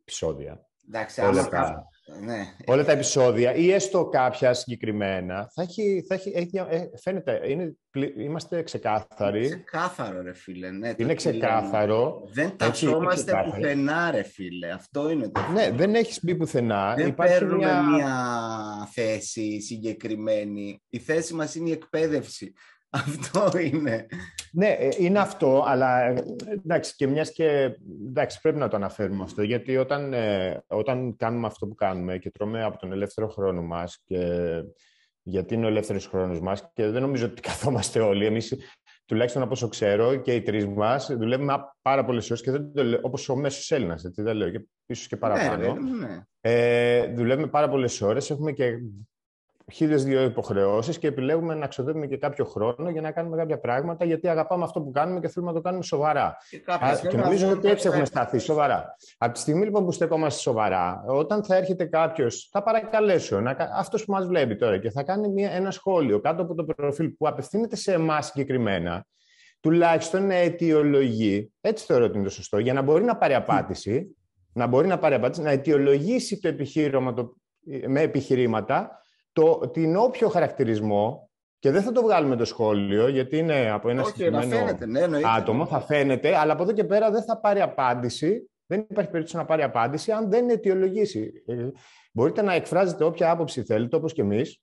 επεισόδια, Εντάξει, όλα, τα, ναι. όλα τα επεισόδια ή έστω κάποια συγκεκριμένα, θα έχει, θα έχει, έχει ε, φαίνεται, είναι, είμαστε ξεκάθαροι. Ξεκάθαρο, ρε φίλε. Ναι, είναι ξεκάθαρο. Δεν ταξόμαστε πουθενά, ρε φίλε. Αυτό είναι το Ναι, δεν έχεις μπει πουθενά. Δεν Υπάρχει παίρνουμε μια... μια θέση συγκεκριμένη. Η θέση μας είναι η εκπαίδευση. Αυτό είναι. Ναι, ε, είναι αυτό, αλλά ε, εντάξει, και μιας και εντάξει, πρέπει να το αναφέρουμε αυτό, γιατί όταν, ε, όταν κάνουμε αυτό που κάνουμε και τρώμε από τον ελεύθερο χρόνο μας και γιατί είναι ο ελεύθερος χρόνος μας και δεν νομίζω ότι καθόμαστε όλοι, εμείς τουλάχιστον από όσο ξέρω και οι τρεις μας δουλεύουμε πάρα πολλές ώρες και δεν το λέω, όπως ο μέσος Έλληνας, έτσι δεν λέω, και ίσως και παραπάνω. Ναι, ναι. Ε, δουλεύουμε πάρα πολλές ώρες, έχουμε και χίλιε δύο υποχρεώσεις και επιλέγουμε να ξοδεύουμε και κάποιο χρόνο για να κάνουμε κάποια πράγματα, γιατί αγαπάμε αυτό που κάνουμε και θέλουμε να το κάνουμε σοβαρά. Και, και νομίζω ότι έτσι έχουμε σταθεί σοβαρά. Από τη στιγμή λοιπόν που στεκόμαστε σοβαρά, όταν θα έρχεται κάποιος, θα παρακαλέσω αυτός που μας βλέπει τώρα και θα κάνει μια, ένα σχόλιο κάτω από το προφίλ που απευθύνεται σε εμάς συγκεκριμένα, τουλάχιστον να αιτιολογεί, έτσι θεωρώ ότι είναι το σωστό, για να μπορεί να πάρει απάντηση, να μπορεί να πάρει απάντηση, να αιτιολογήσει το επιχείρημα το, με επιχειρήματα το, την όποιο χαρακτηρισμό, και δεν θα το βγάλουμε το σχόλιο, γιατί είναι από ένα συγκεκριμένο ναι, άτομο, θα φαίνεται, αλλά από εδώ και πέρα δεν θα πάρει απάντηση, δεν υπάρχει περίπτωση να πάρει απάντηση αν δεν αιτιολογήσει. Ε, μπορείτε να εκφράζετε όποια άποψη θέλετε, όπως και εμείς,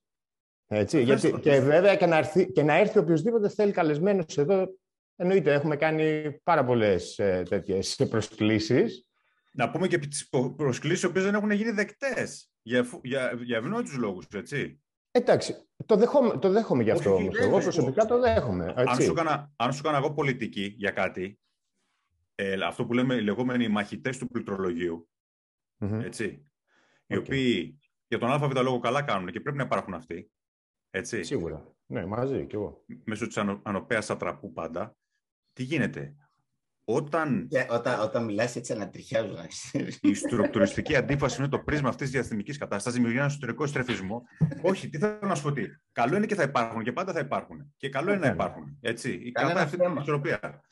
έτσι, γιατί, και βέβαια και να, έρθει, και να έρθει οποιοδήποτε θέλει καλεσμένος εδώ. Εννοείται, έχουμε κάνει πάρα πολλές ε, τέτοιες προσκλήσεις. Να πούμε και τι προσκλήσεις, οι οποίες δεν έχουν γίνει δεκτές. Για, για, για ευνόητου λόγους, έτσι. Εντάξει, το δέχομαι, το δέχομαι γι' αυτό όμως. Εγώ προσωπικά το δέχομαι. Έτσι. Αν, σου έκανα, αν σου έκανα εγώ πολιτική για κάτι, ε, αυτό που λέμε οι λεγόμενοι μαχητές του πληκτρολογίου, mm-hmm. έτσι, οι οποίοι για τον ΑΒ λόγο καλά κάνουν και πρέπει να υπάρχουν αυτοί. Έτσι. Σίγουρα. Ναι, μαζί κι εγώ. Μέσω της ανωπαίας ατραπού πάντα. Τι γίνεται; Όταν, και όταν, όταν μιλάς έτσι ανατριχιάζω. Η στρουκτουριστική αντίφαση είναι το πρίσμα αυτής της διαστημικής κατάστασης, δημιουργεί ένα εσωτερικό στρεφισμό. Όχι, τι θέλω να σου πω τι. Καλό είναι και θα υπάρχουν και πάντα θα υπάρχουν. Και καλό είναι να υπάρχουν. Έτσι. Η κρατά αυτή την ισορροπία.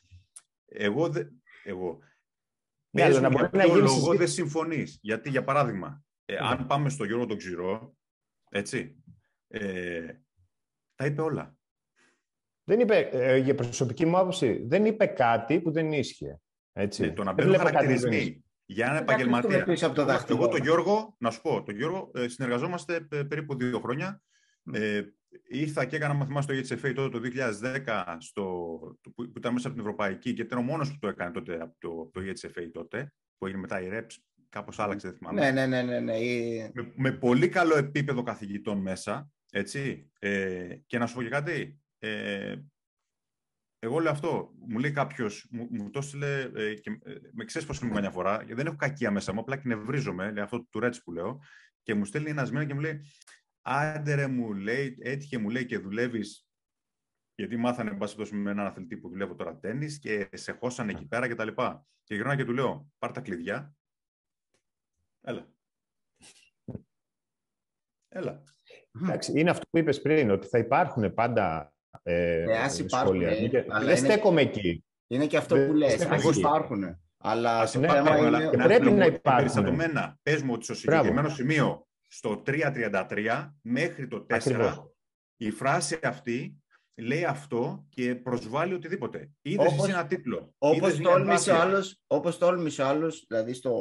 Εγώ. Δε, εγώ ναι, αλλά να μπορεί να λόγο δεν συμφωνείς. Γιατί, για παράδειγμα, ε, αν ναι. πάμε στο Γιώργο τον Ξηρό, έτσι, ε, τα είπε όλα. Δεν είπε, ε, για προσωπική μου άποψη, δεν είπε κάτι που δεν ίσχυε. Έτσι. Ναι, το να μπαίνουν χαρακτηρισμοί για έναν επαγγελματία. Εγώ τον Γιώργο, να σου πω, τον Γιώργο ε, συνεργαζόμαστε περίπου δύο χρόνια. Ε, ήρθα και έκανα μαθημά στο EHFA τότε το 2010, στο, που, ήταν μέσα από την Ευρωπαϊκή και ήταν ο μόνος που το έκανε τότε από το, το EHFA τότε, που έγινε μετά η REPS, κάπως άλλαξε, δεν θυμάμαι. Ναι, ναι, ναι, ναι, ναι. Με, με πολύ καλό επίπεδο καθηγητών μέσα, έτσι. Ε, και να σου πω και κάτι, ε, εγώ λέω αυτό. Μου λέει κάποιος, μου, μου το έστειλε ε, και ε, με ξέρεις πώς είναι μια φορά, γιατί δεν έχω κακία μέσα μου, απλά κνευρίζομαι, λέει αυτό του Ρέτς που λέω, και μου στέλνει ένας μήνα και μου λέει, άντε ρε μου λέει, έτυχε μου λέει και δουλεύεις γιατί μάθανε εν με έναν αθλητή που δουλεύω τώρα τέννη και σε χώσανε εκεί πέρα και τα λοιπά. Και γυρνάω και του λέω, πάρ τα κλειδιά. Έλα. Έλα. Εντάξει, είναι αυτό που είπες πριν, ότι θα υπάρχουν πάντα ε, ε, σχόλια. αλλά δεν στέκομαι εκεί. Είναι και αυτό που λες, εγώ υπάρχουν. Αλλά το θέμα είναι... πρέπει να υπάρχουν. Περιστατωμένα, πες μου ότι στο συγκεκριμένο σημείο, στο 3.33 μέχρι το 4, η φράση αυτή λέει αυτό και προσβάλλει οτιδήποτε. Είδες όπως, ένα τίτλο. Όπως τόλμησε άλλος, όπως τόλμησε άλλος, δηλαδή στο,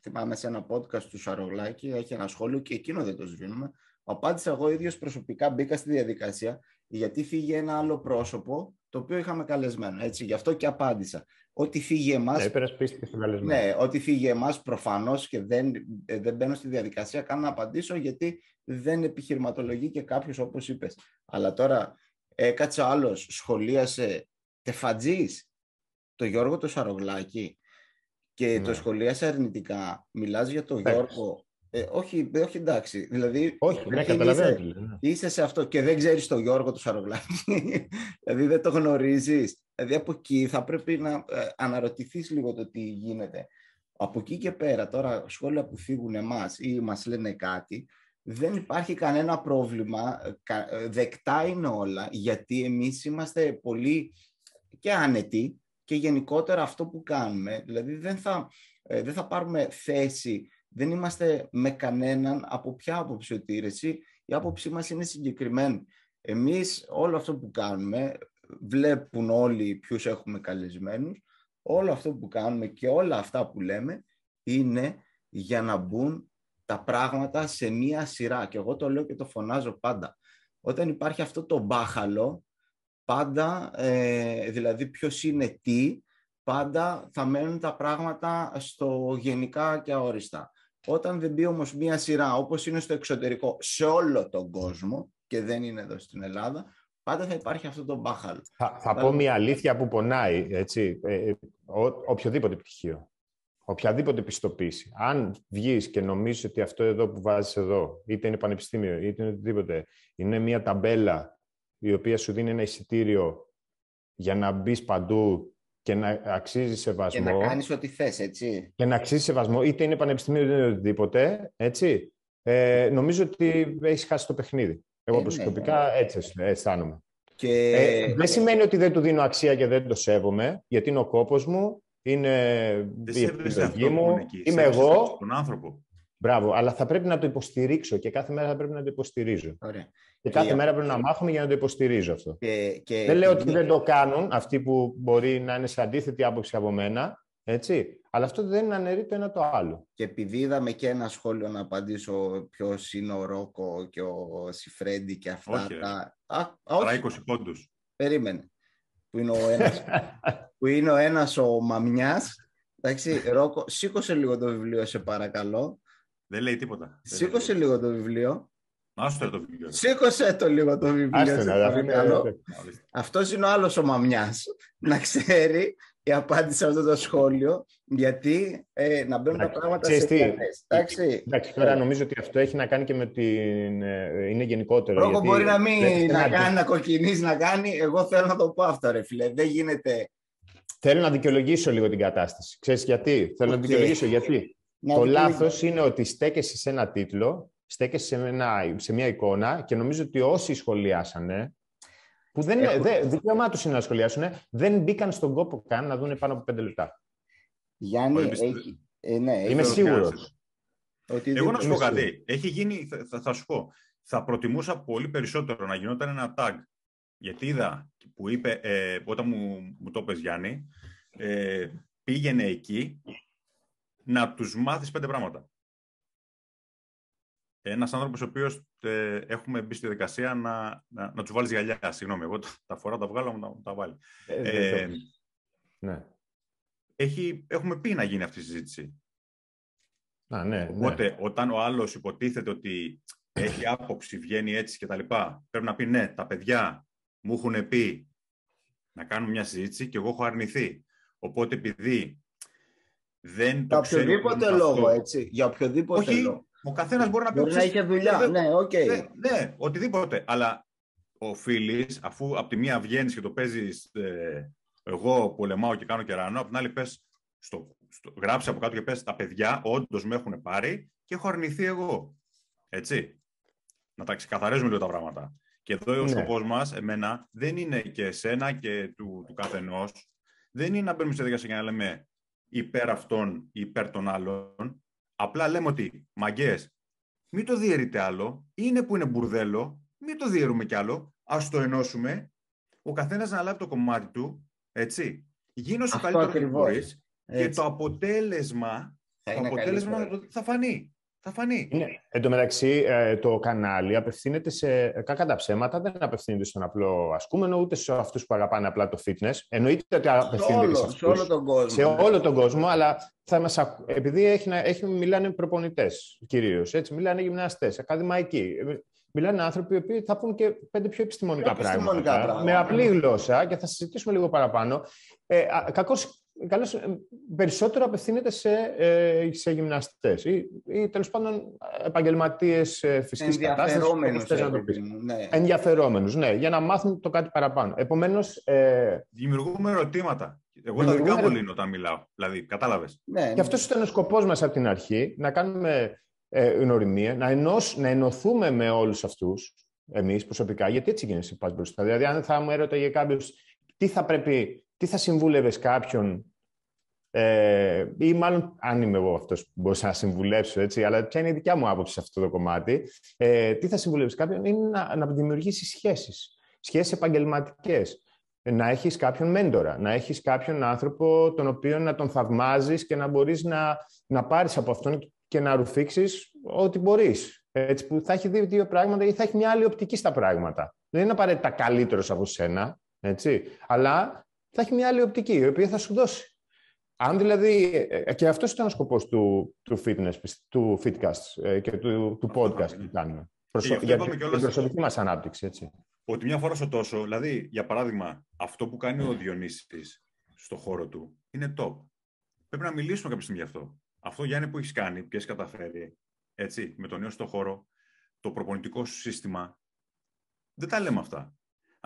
θυμάμαι σε ένα podcast του Σαρογλάκη, έχει ένα σχόλιο και εκείνο δεν το σβήνουμε. Απάντησα εγώ ίδιος προσωπικά, μπήκα στη διαδικασία, γιατί φύγε ένα άλλο πρόσωπο, το οποίο είχαμε καλεσμένο. Έτσι, γι' αυτό και απάντησα. Ότι φύγει εμά. Ναι, ναι, ότι φύγει εμάς προφανώς και δεν, ε, δεν μπαίνω στη διαδικασία καν να απαντήσω, γιατί δεν επιχειρηματολογεί και κάποιος όπως είπες. Αλλά τώρα έκατσε άλλος, σχολίασε τεφατζή το Γιώργο το Σαρογλάκη και το ναι. σχολίασε αρνητικά. Μιλάς για τον Γιώργο ε, όχι, όχι εντάξει. Δηλαδή, όχι, ναι, καταλαβαίνω. Είσαι, ναι. είσαι σε αυτό και δεν ξέρεις τον Γιώργο του Σαρογλάκη. δηλαδή δεν το γνωρίζεις. Δηλαδή από εκεί θα πρέπει να ε, αναρωτηθείς λίγο το τι γίνεται. Από εκεί και πέρα, τώρα σχόλια που φύγουν εμάς ή μας λένε κάτι, δεν υπάρχει κανένα πρόβλημα. Ε, δεκτά είναι όλα, γιατί εμείς είμαστε πολύ και άνετοι και γενικότερα αυτό που κάνουμε. Δηλαδή δεν θα, ε, δεν θα πάρουμε θέση δεν είμαστε με κανέναν από ποια άποψη ότι η άποψή μας είναι συγκεκριμένη. Εμείς όλο αυτό που κάνουμε, βλέπουν όλοι ποιους έχουμε καλεσμένους, όλο αυτό που κάνουμε και όλα αυτά που λέμε είναι για να μπουν τα πράγματα σε μία σειρά. Και εγώ το λέω και το φωνάζω πάντα. Όταν υπάρχει αυτό το μπάχαλο, πάντα, ε, δηλαδή ποιος είναι τι, πάντα θα μένουν τα πράγματα στο γενικά και αόριστα. Όταν δεν μπει όμως μία σειρά όπως είναι στο εξωτερικό σε όλο τον κόσμο και δεν είναι εδώ στην Ελλάδα, πάντα θα υπάρχει αυτό το μπάχαλο. Θα, θα πω μία αλήθεια που πονάει, έτσι, ε, ε ο, οποιοδήποτε πτυχίο, οποιαδήποτε πιστοποίηση. Αν βγεις και νομίζεις ότι αυτό εδώ που βάζεις εδώ, είτε είναι πανεπιστήμιο, είτε είναι οτιδήποτε, είναι μία ταμπέλα η οποία σου δίνει ένα εισιτήριο για να μπεις παντού και να αξίζει σεβασμό. Και να κάνεις ό,τι θες, έτσι. Και να αξίζει σεβασμό, είτε είναι πανεπιστήμιο, είτε είναι οτιδήποτε, έτσι. Ε, νομίζω ότι έχεις χάσει το παιχνίδι. Εγώ ε, προσωπικά ναι, ναι. έτσι αισθάνομαι. Και... Ε, δεν σημαίνει ότι δεν του δίνω αξία και δεν το σέβομαι, γιατί είναι ο κόπος μου, είναι η επιλογή μου, είμαι εγώ. Τον άνθρωπο. Μπράβο, αλλά θα πρέπει να το υποστηρίξω και κάθε μέρα θα πρέπει να το υποστηρίζω. Ωραία. Και κάθε μέρα πρέπει να μάχομαι για να το υποστηρίζω αυτό. Και, και... Δεν λέω ότι δεν το κάνουν αυτοί που μπορεί να είναι σε αντίθετη άποψη από μένα, έτσι. Αλλά αυτό δεν αναιρεί το ένα το άλλο. Και επειδή είδαμε και ένα σχόλιο να απαντήσω ποιος είναι ο Ρόκο και ο Σιφρέντι και αυτά. Όχι, τα... Α, όχι. 20 πόντους. Περίμενε. Που είναι ο ένας, που είναι ο, ένας ο Μαμιάς. Εντάξει, Ρόκο, σήκωσε λίγο το βιβλίο, σε παρακαλώ. Δεν λέει τίποτα. Σήκωσε λίγο το βιβλίο. Άστε το βιβλίο. Σήκωσε το λίγο το βιβλίο. Άστε Αυτός είναι ο άλλος ο μαμιάς. να ξέρει η απάντηση σε αυτό το σχόλιο, γιατί ε, να μπαίνουν τα πράγματα σε Εντάξει. Εντάξει, τώρα νομίζω ότι αυτό έχει να κάνει και με την... Ε, είναι γενικότερο. Λόγω μπορεί να μην να κάνει, να κοκκινήσει, να κάνει. Εγώ θέλω να το πω αυτό, ρε φίλε. Δεν γίνεται... Θέλω να δικαιολογήσω λίγο την κατάσταση. Ξέρεις γιατί; Θέλω να δικαιολογήσω γιατί. το λάθος είναι ότι στέκεσαι σε ένα τίτλο στέκεσαι σε, ένα, σε μια εικόνα και νομίζω ότι όσοι σχολιάσανε, που δεν είναι, δε, δικαίωμά τους είναι να σχολιάσουν, δεν μπήκαν στον κόπο καν να δουν πάνω από πέντε λεπτά. Γιάννη, έχει, ε, ναι, Είμαι σίγουρος. Εγώ να σου πω κάτι. Έχει γίνει, θα, θα, σου πω, θα προτιμούσα πολύ περισσότερο να γινόταν ένα tag. Γιατί είδα που είπε, ε, όταν μου, μου το πες Γιάννη, ε, πήγαινε εκεί να τους μάθεις πέντε πράγματα. Ένας άνθρωπος ο οποίος ε, έχουμε μπει στη δικασία να, να, να του βάλεις γυαλιά. Συγγνώμη, εγώ τα φορά τα βγάλω, να τα βάλει. Ε, ε, ναι. έχει, έχουμε πει να γίνει αυτή η συζήτηση. Α, ναι, ναι. Οπότε, όταν ο άλλος υποτίθεται ότι έχει άποψη, βγαίνει έτσι κτλ., πρέπει να πει ναι, τα παιδιά μου έχουν πει να κάνουμε μια συζήτηση και εγώ έχω αρνηθεί. Οπότε, επειδή δεν το Για οποιοδήποτε λόγο, έτσι. Για οποιοδήποτε Όχι, λόγο. Ο καθένας μπορεί να πει. Μπορεί να είχε δουλειά. Ναι, ok. Okay. Ναι, ναι, οτιδήποτε. Αλλά οφείλει, αφού από τη μία βγαίνεις και το παίζεις ε, εγώ πολεμάω και κάνω κερανό, από την άλλη πες, στο, στο, γράψε από κάτω και πες τα παιδιά όντως με έχουν πάρει και έχω αρνηθεί εγώ. Έτσι. Να τα ξεκαθαρίζουμε λίγο τα πράγματα. Και εδώ ναι. ο σκοπός μας, εμένα, δεν είναι και εσένα και του, του καθενός, δεν είναι να μπαίνουμε σε διαδικασία για να λέμε υπέρ αυτών ή υπέρ των άλλων. Απλά λέμε ότι μαγκές, μην το διαιρείτε άλλο. Είναι που είναι μπουρδέλο, μην το διαιρούμε κι άλλο. Α το ενώσουμε. Ο καθένας να λάβει το κομμάτι του. Έτσι. Γίνω σου καλύτερο και το αποτέλεσμα, θα, το αποτέλεσμα θα φανεί. Θα φανεί. Ναι. Εν τω μεταξύ, ε, το κανάλι απευθύνεται σε κακά τα ψέματα, δεν απευθύνεται στον απλό ασκούμενο, ούτε σε αυτούς που αγαπάνε απλά το fitness. Εννοείται ότι απευθύνεται σε, αυτούς, σε όλο τον κόσμο. Σε όλο τον κόσμο, αλλά θα μας, επειδή έχει, έχει, μιλάνε προπονητές κυρίως, μιλάνε γυμναστές, ακαδημαϊκοί. Μιλάνε άνθρωποι που θα πούν και πέντε πιο επιστημονικά, πιο επιστημονικά πράγματα, πράγματα, με απλή γλώσσα και θα συζητήσουμε λίγο παραπάνω. Ε, κακώς καλώς, ε, περισσότερο απευθύνεται σε, ε, σε γυμναστές ή, ή τέλος πάντων επαγγελματίες ε, φυσικής Ενδιαφερόμενους. Ναι. Ενδιαφερόμενους, ναι, για να μάθουν το κάτι παραπάνω. Επομένως... Ε, Δημιουργούμε ερωτήματα. Εγώ τα δικά μου λύνω όταν μιλάω. Δηλαδή, κατάλαβες. Ναι, ναι. Και αυτός ήταν ο σκοπός μας από την αρχή, να κάνουμε ε, γνωριμία, να, ενώσ, να ενωθούμε με όλους αυτούς, εμείς προσωπικά, γιατί έτσι γίνεται πας μπροστά. Δηλαδή, αν θα μου έρωτα για κάποιος τι θα πρέπει τι θα συμβούλευες κάποιον, ε, ή μάλλον αν είμαι εγώ αυτός που μπορούσα να συμβουλέψω, έτσι, αλλά ποια είναι η δικιά μου άποψη σε αυτό το κομμάτι, ε, τι θα συμβουλεύεις κάποιον είναι να, να δημιουργήσεις σχέσεις, σχέσεις επαγγελματικές, να έχεις κάποιον μέντορα, να έχεις κάποιον άνθρωπο τον οποίο να τον θαυμάζεις και να μπορείς να, να πάρεις από αυτόν και να ρουφήξεις ό,τι μπορείς. Έτσι, που θα έχει δει δύο πράγματα ή θα έχει μια άλλη οπτική στα πράγματα. Δεν είναι απαραίτητα καλύτερος από σένα, έτσι, αλλά θα έχει μια άλλη οπτική, η οποία θα σου δώσει. Αν δηλαδή, ε, και αυτός ήταν ο σκοπός του, του fitness, του fitcast ε, και του, του podcast που κάνουμε. Προσω... Για την προσωπική μας ανάπτυξη, έτσι. Ότι μια φορά στο τόσο, δηλαδή, για παράδειγμα, αυτό που κάνει ο Διονύσης στο χώρο του, είναι top. Πρέπει να μιλήσουμε κάποια στιγμή γι' αυτό. Αυτό, Γιάννη, που έχεις κάνει, ποιε καταφέρει, έτσι, με τον νέο στο χώρο, το προπονητικό σου σύστημα, δεν τα λέμε αυτά.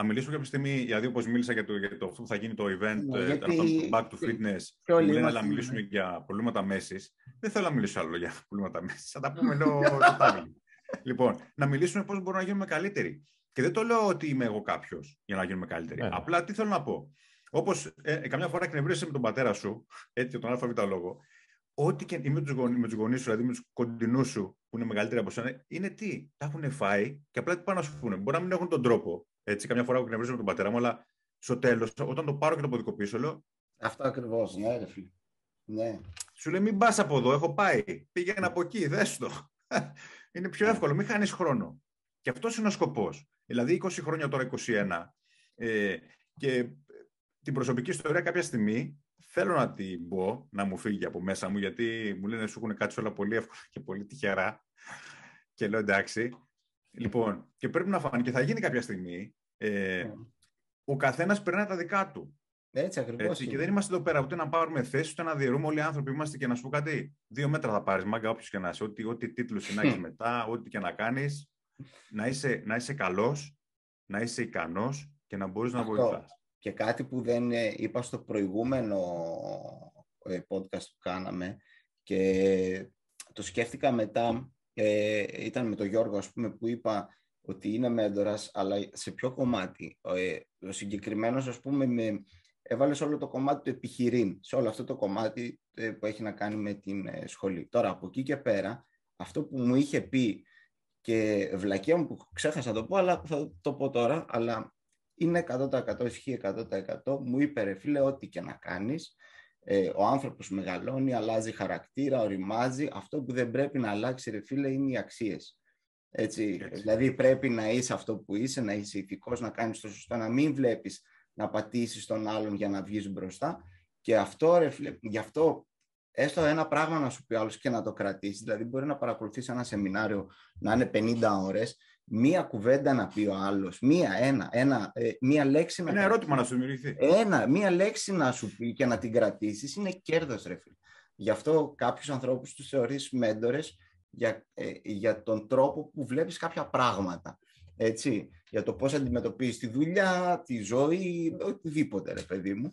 Θα μιλήσουμε κάποια στιγμή, γιατί όπως μίλησα για το, για το αυτό που θα γίνει το event, ναι, ε, αυτό το back to fitness, που λένε να μιλήσουμε για προβλήματα μέσης. Δεν θέλω να μιλήσω άλλο για προβλήματα μέσης. Θα τα πούμε εδώ το Λοιπόν, να μιλήσουμε πώς μπορούμε να γίνουμε καλύτεροι. Και δεν το λέω ότι είμαι εγώ κάποιος για να γίνουμε καλύτεροι. Ναι. Απλά τι θέλω να πω. Όπως ε, ε, καμιά φορά εκνευρίζεσαι με τον πατέρα σου, έτσι τον ΑΒ λόγο, ό,τι και με τους γονεί, γονείς σου, δηλαδή με τους κοντινούς σου που είναι μεγαλύτεροι από σένα, είναι τι. Τα έχουν φάει και απλά τι πάνε να σου πούνε. Μπορεί να μην έχουν τον τρόπο έτσι, καμιά φορά που με τον πατέρα μου, αλλά στο τέλος, όταν το πάρω και το αποδικοποιήσω, λέω. Αυτό ακριβώς, ναι, ρε φίλε. Ναι. Σου λέει, μην πας από εδώ, έχω πάει. Πήγαινε από εκεί, δες το. είναι πιο ναι. εύκολο, μην χάνεις χρόνο. Και αυτός είναι ο σκοπός. Δηλαδή, 20 χρόνια τώρα, 21, ε, και την προσωπική ιστορία κάποια στιγμή θέλω να την πω, να μου φύγει από μέσα μου, γιατί μου λένε σου έχουν κάτσει όλα πολύ εύκολα και πολύ τυχερά. Και λέω εντάξει. Λοιπόν, και πρέπει να φανεί και θα γίνει κάποια στιγμή. Ε, ναι. Ο καθένας περνάει τα δικά του. Έτσι ακριβώς. Και δεν είμαστε εδώ πέρα ούτε να πάρουμε θέσει, ούτε να διαιρούμε. Όλοι οι άνθρωποι είμαστε και να σου πω κάτι. Δύο μέτρα θα πάρεις, μάγκα, όποιος και να είσαι. Ό,τι, ό,τι τίτλους να έχεις μετά, ό,τι και να κάνεις. Να είσαι, να είσαι καλός, να είσαι ικανός και να μπορείς να βοηθάς. Και κάτι που δεν ε, είπα στο προηγούμενο ε, podcast που κάναμε και το σκέφτηκα μετά ε, ήταν με τον Γιώργο, ας πούμε, που είπα ότι είναι μέντορας, αλλά σε ποιο κομμάτι. Ε, ο συγκεκριμένος, ας πούμε, με, έβαλες σε όλο το κομμάτι του επιχειρήν, σε όλο αυτό το κομμάτι ε, που έχει να κάνει με την ε, σχολή. Τώρα, από εκεί και πέρα, αυτό που μου είχε πει και βλακία μου που ξέχασα να το πω, αλλά θα το πω τώρα, αλλά είναι 100% ισχύει 100%. Μου είπε, ρε φίλε, ό,τι και να κάνεις, ε, ο άνθρωπος μεγαλώνει, αλλάζει χαρακτήρα, οριμάζει. Αυτό που δεν πρέπει να αλλάξει, ρε φίλε, είναι οι αξίες. Έτσι, Δηλαδή πρέπει να είσαι αυτό που είσαι, να είσαι ηθικός, να κάνεις το σωστό, να μην βλέπεις να πατήσεις τον άλλον για να βγεις μπροστά. Και αυτό, ρε φίλε, γι' αυτό έστω ένα πράγμα να σου πει άλλος και να το κρατήσεις. Δηλαδή μπορεί να παρακολουθήσει ένα σεμινάριο να είναι 50 ώρες μία κουβέντα να πει ο άλλος, μία, ένα, ένα, ε, μία λέξη να Ένα ερώτημα να σου δημιουργηθεί. Ένα, μία λέξη να σου πει και να την κρατήσεις είναι κέρδος, ρε φίλε. Γι' αυτό κάποιους ανθρώπους τους θεωρείς μέντορες για, ε, για τον τρόπο που βλέπεις κάποια πράγματα. έτσι, για το πώς αντιμετωπίζεις τη δουλειά, τη ζωή, οτιδήποτε ρε παιδί μου.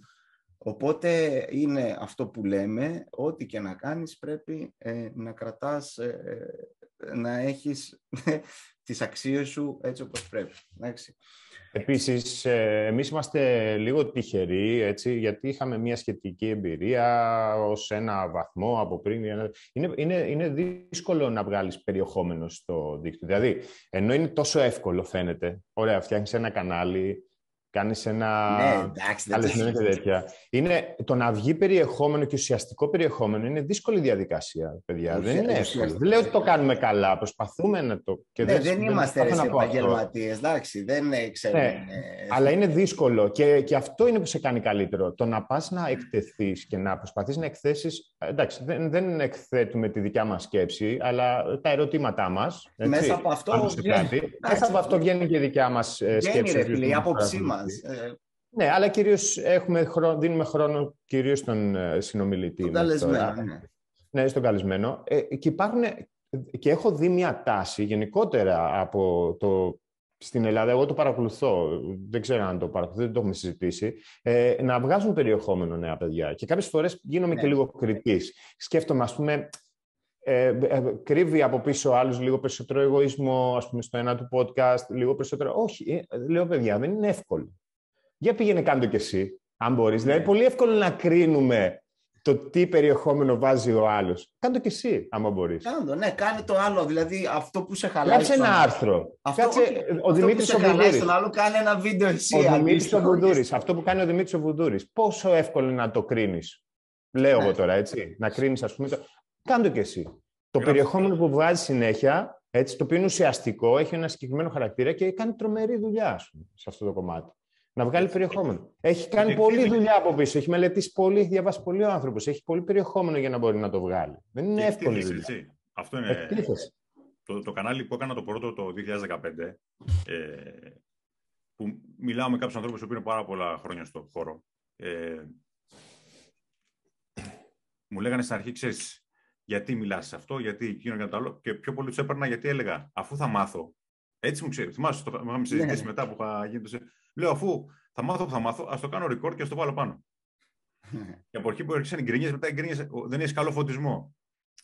Οπότε είναι αυτό που λέμε, ό,τι και να κάνεις πρέπει ε, να κρατάς, ε, ε, να έχεις τις αξίες σου έτσι όπως πρέπει. Εντάξει. Επίσης, εμείς είμαστε λίγο τυχεροί, έτσι, γιατί είχαμε μια σχετική εμπειρία ως ένα βαθμό από πριν. Είναι, είναι, είναι δύσκολο να βγάλεις περιεχόμενο στο δίκτυο. Δηλαδή, ενώ είναι τόσο εύκολο φαίνεται, ωραία, φτιάχνεις ένα κανάλι, κάνεις ένα. Ναι, εντάξει, δεν και τέτοια. Είναι, το να βγει περιεχόμενο και ουσιαστικό περιεχόμενο είναι δύσκολη διαδικασία, παιδιά. δεν είναι εύκολο. Δεν λέω ότι το κάνουμε καλά. Προσπαθούμε να το. Και ναι, δεν, δεν είμαστε επαγγελματίες. Εντάξει, δεν ξέρουμε. Ναι, αλλά είναι δύσκολο και, και αυτό είναι που σε κάνει καλύτερο. Το να πας να εκτεθείς και να προσπαθείς να εκθέσεις. Εντάξει, δεν, δεν εκθέτουμε τη δικιά μας σκέψη, αλλά τα ερωτήματά μας. Μέσα από αυτό. Μέσα από αυτό βγαίνει και η δικιά μας ε, σκέψη. η άποψή μα. Ε, ναι, αλλά κυρίως έχουμε δίνουμε χρόνο κυρίως στον ε, συνομιλητή. Στον καλεσμένο, ναι. ναι. στον καλεσμένο. Ε, και υπάρχουν, και έχω δει μια τάση γενικότερα από το στην Ελλάδα, εγώ το παρακολουθώ, δεν ξέρω αν το παρακολουθώ, δεν το έχουμε συζητήσει, ε, να βγάζουν περιεχόμενο νέα παιδιά. Και κάποιες φορές γίνομαι ναι. και λίγο κριτής. Σκέφτομαι, ας πούμε, ε, κρύβει από πίσω άλλους λίγο περισσότερο εγωισμό, ας πούμε, στο ένα του podcast, λίγο περισσότερο. Όχι, λέω παιδιά, δεν είναι εύκολο. Για πήγαινε κάτω κι εσύ, αν μπορείς. Δηλαδή, ναι. πολύ εύκολο να κρίνουμε το τι περιεχόμενο βάζει ο άλλος. Κάντο κι εσύ, άμα μπορείς. Κάντο, ναι, κάνε το άλλο. Δηλαδή αυτό που σε χαλάει. Κάτσε ένα άρθρο. Αυτό, Κάτσε, ο Δημήτρης ο Βουδούρη. Τον άλλο κάνει ένα βίντεο εσύ. Ο Δημήτρης ο Βουδούρη. Αυτό που κάνει ο Δημήτρης ο Βουδούρη. Πόσο εύκολο είναι να το κρίνεις. Λέω ναι. εγώ τώρα, έτσι. Να κρίνεις, ας πούμε. Το... Κάντο κι εσύ. Το περιεχόμενο που βγάζει συνέχεια, έτσι, το οποίο είναι ουσιαστικό, έχει ένα συγκεκριμένο χαρακτήρα και κάνει τρομερή δουλειά σε αυτό το κομμάτι να βγάλει περιεχόμενο. Έχει κάνει πολλή δουλειά από πίσω. Έχει μελετήσει πολύ, έχει διαβάσει πολύ ο άνθρωπος. Έχει πολύ περιεχόμενο για να μπορεί να το βγάλει. Δεν είναι εύκολη δουλειά. Έτσι. Αυτό είναι. Το, το κανάλι που έκανα το πρώτο το 2015, ε, που μιλάω με κάποιους ανθρώπους που είναι πάρα πολλά χρόνια στο χώρο. Ε, μου λέγανε στην αρχή, ξέρεις, γιατί μιλάς σε αυτό, γιατί εκείνο και το άλλο. Και πιο πολύ τους έπαιρνα γιατί έλεγα, αφού θα μάθω. Έτσι μου ξέρεις. Θυμάσαι, το είχαμε συζητήσει ναι. μετά που είχα γίνει το Λέω, αφού θα μάθω που θα μάθω, ας το κάνω record και ας το βάλω πάνω. και από αρχή που έρχεσαν οι γκρίνιε, μετά οι γκρίνιε δεν έχεις καλό φωτισμό.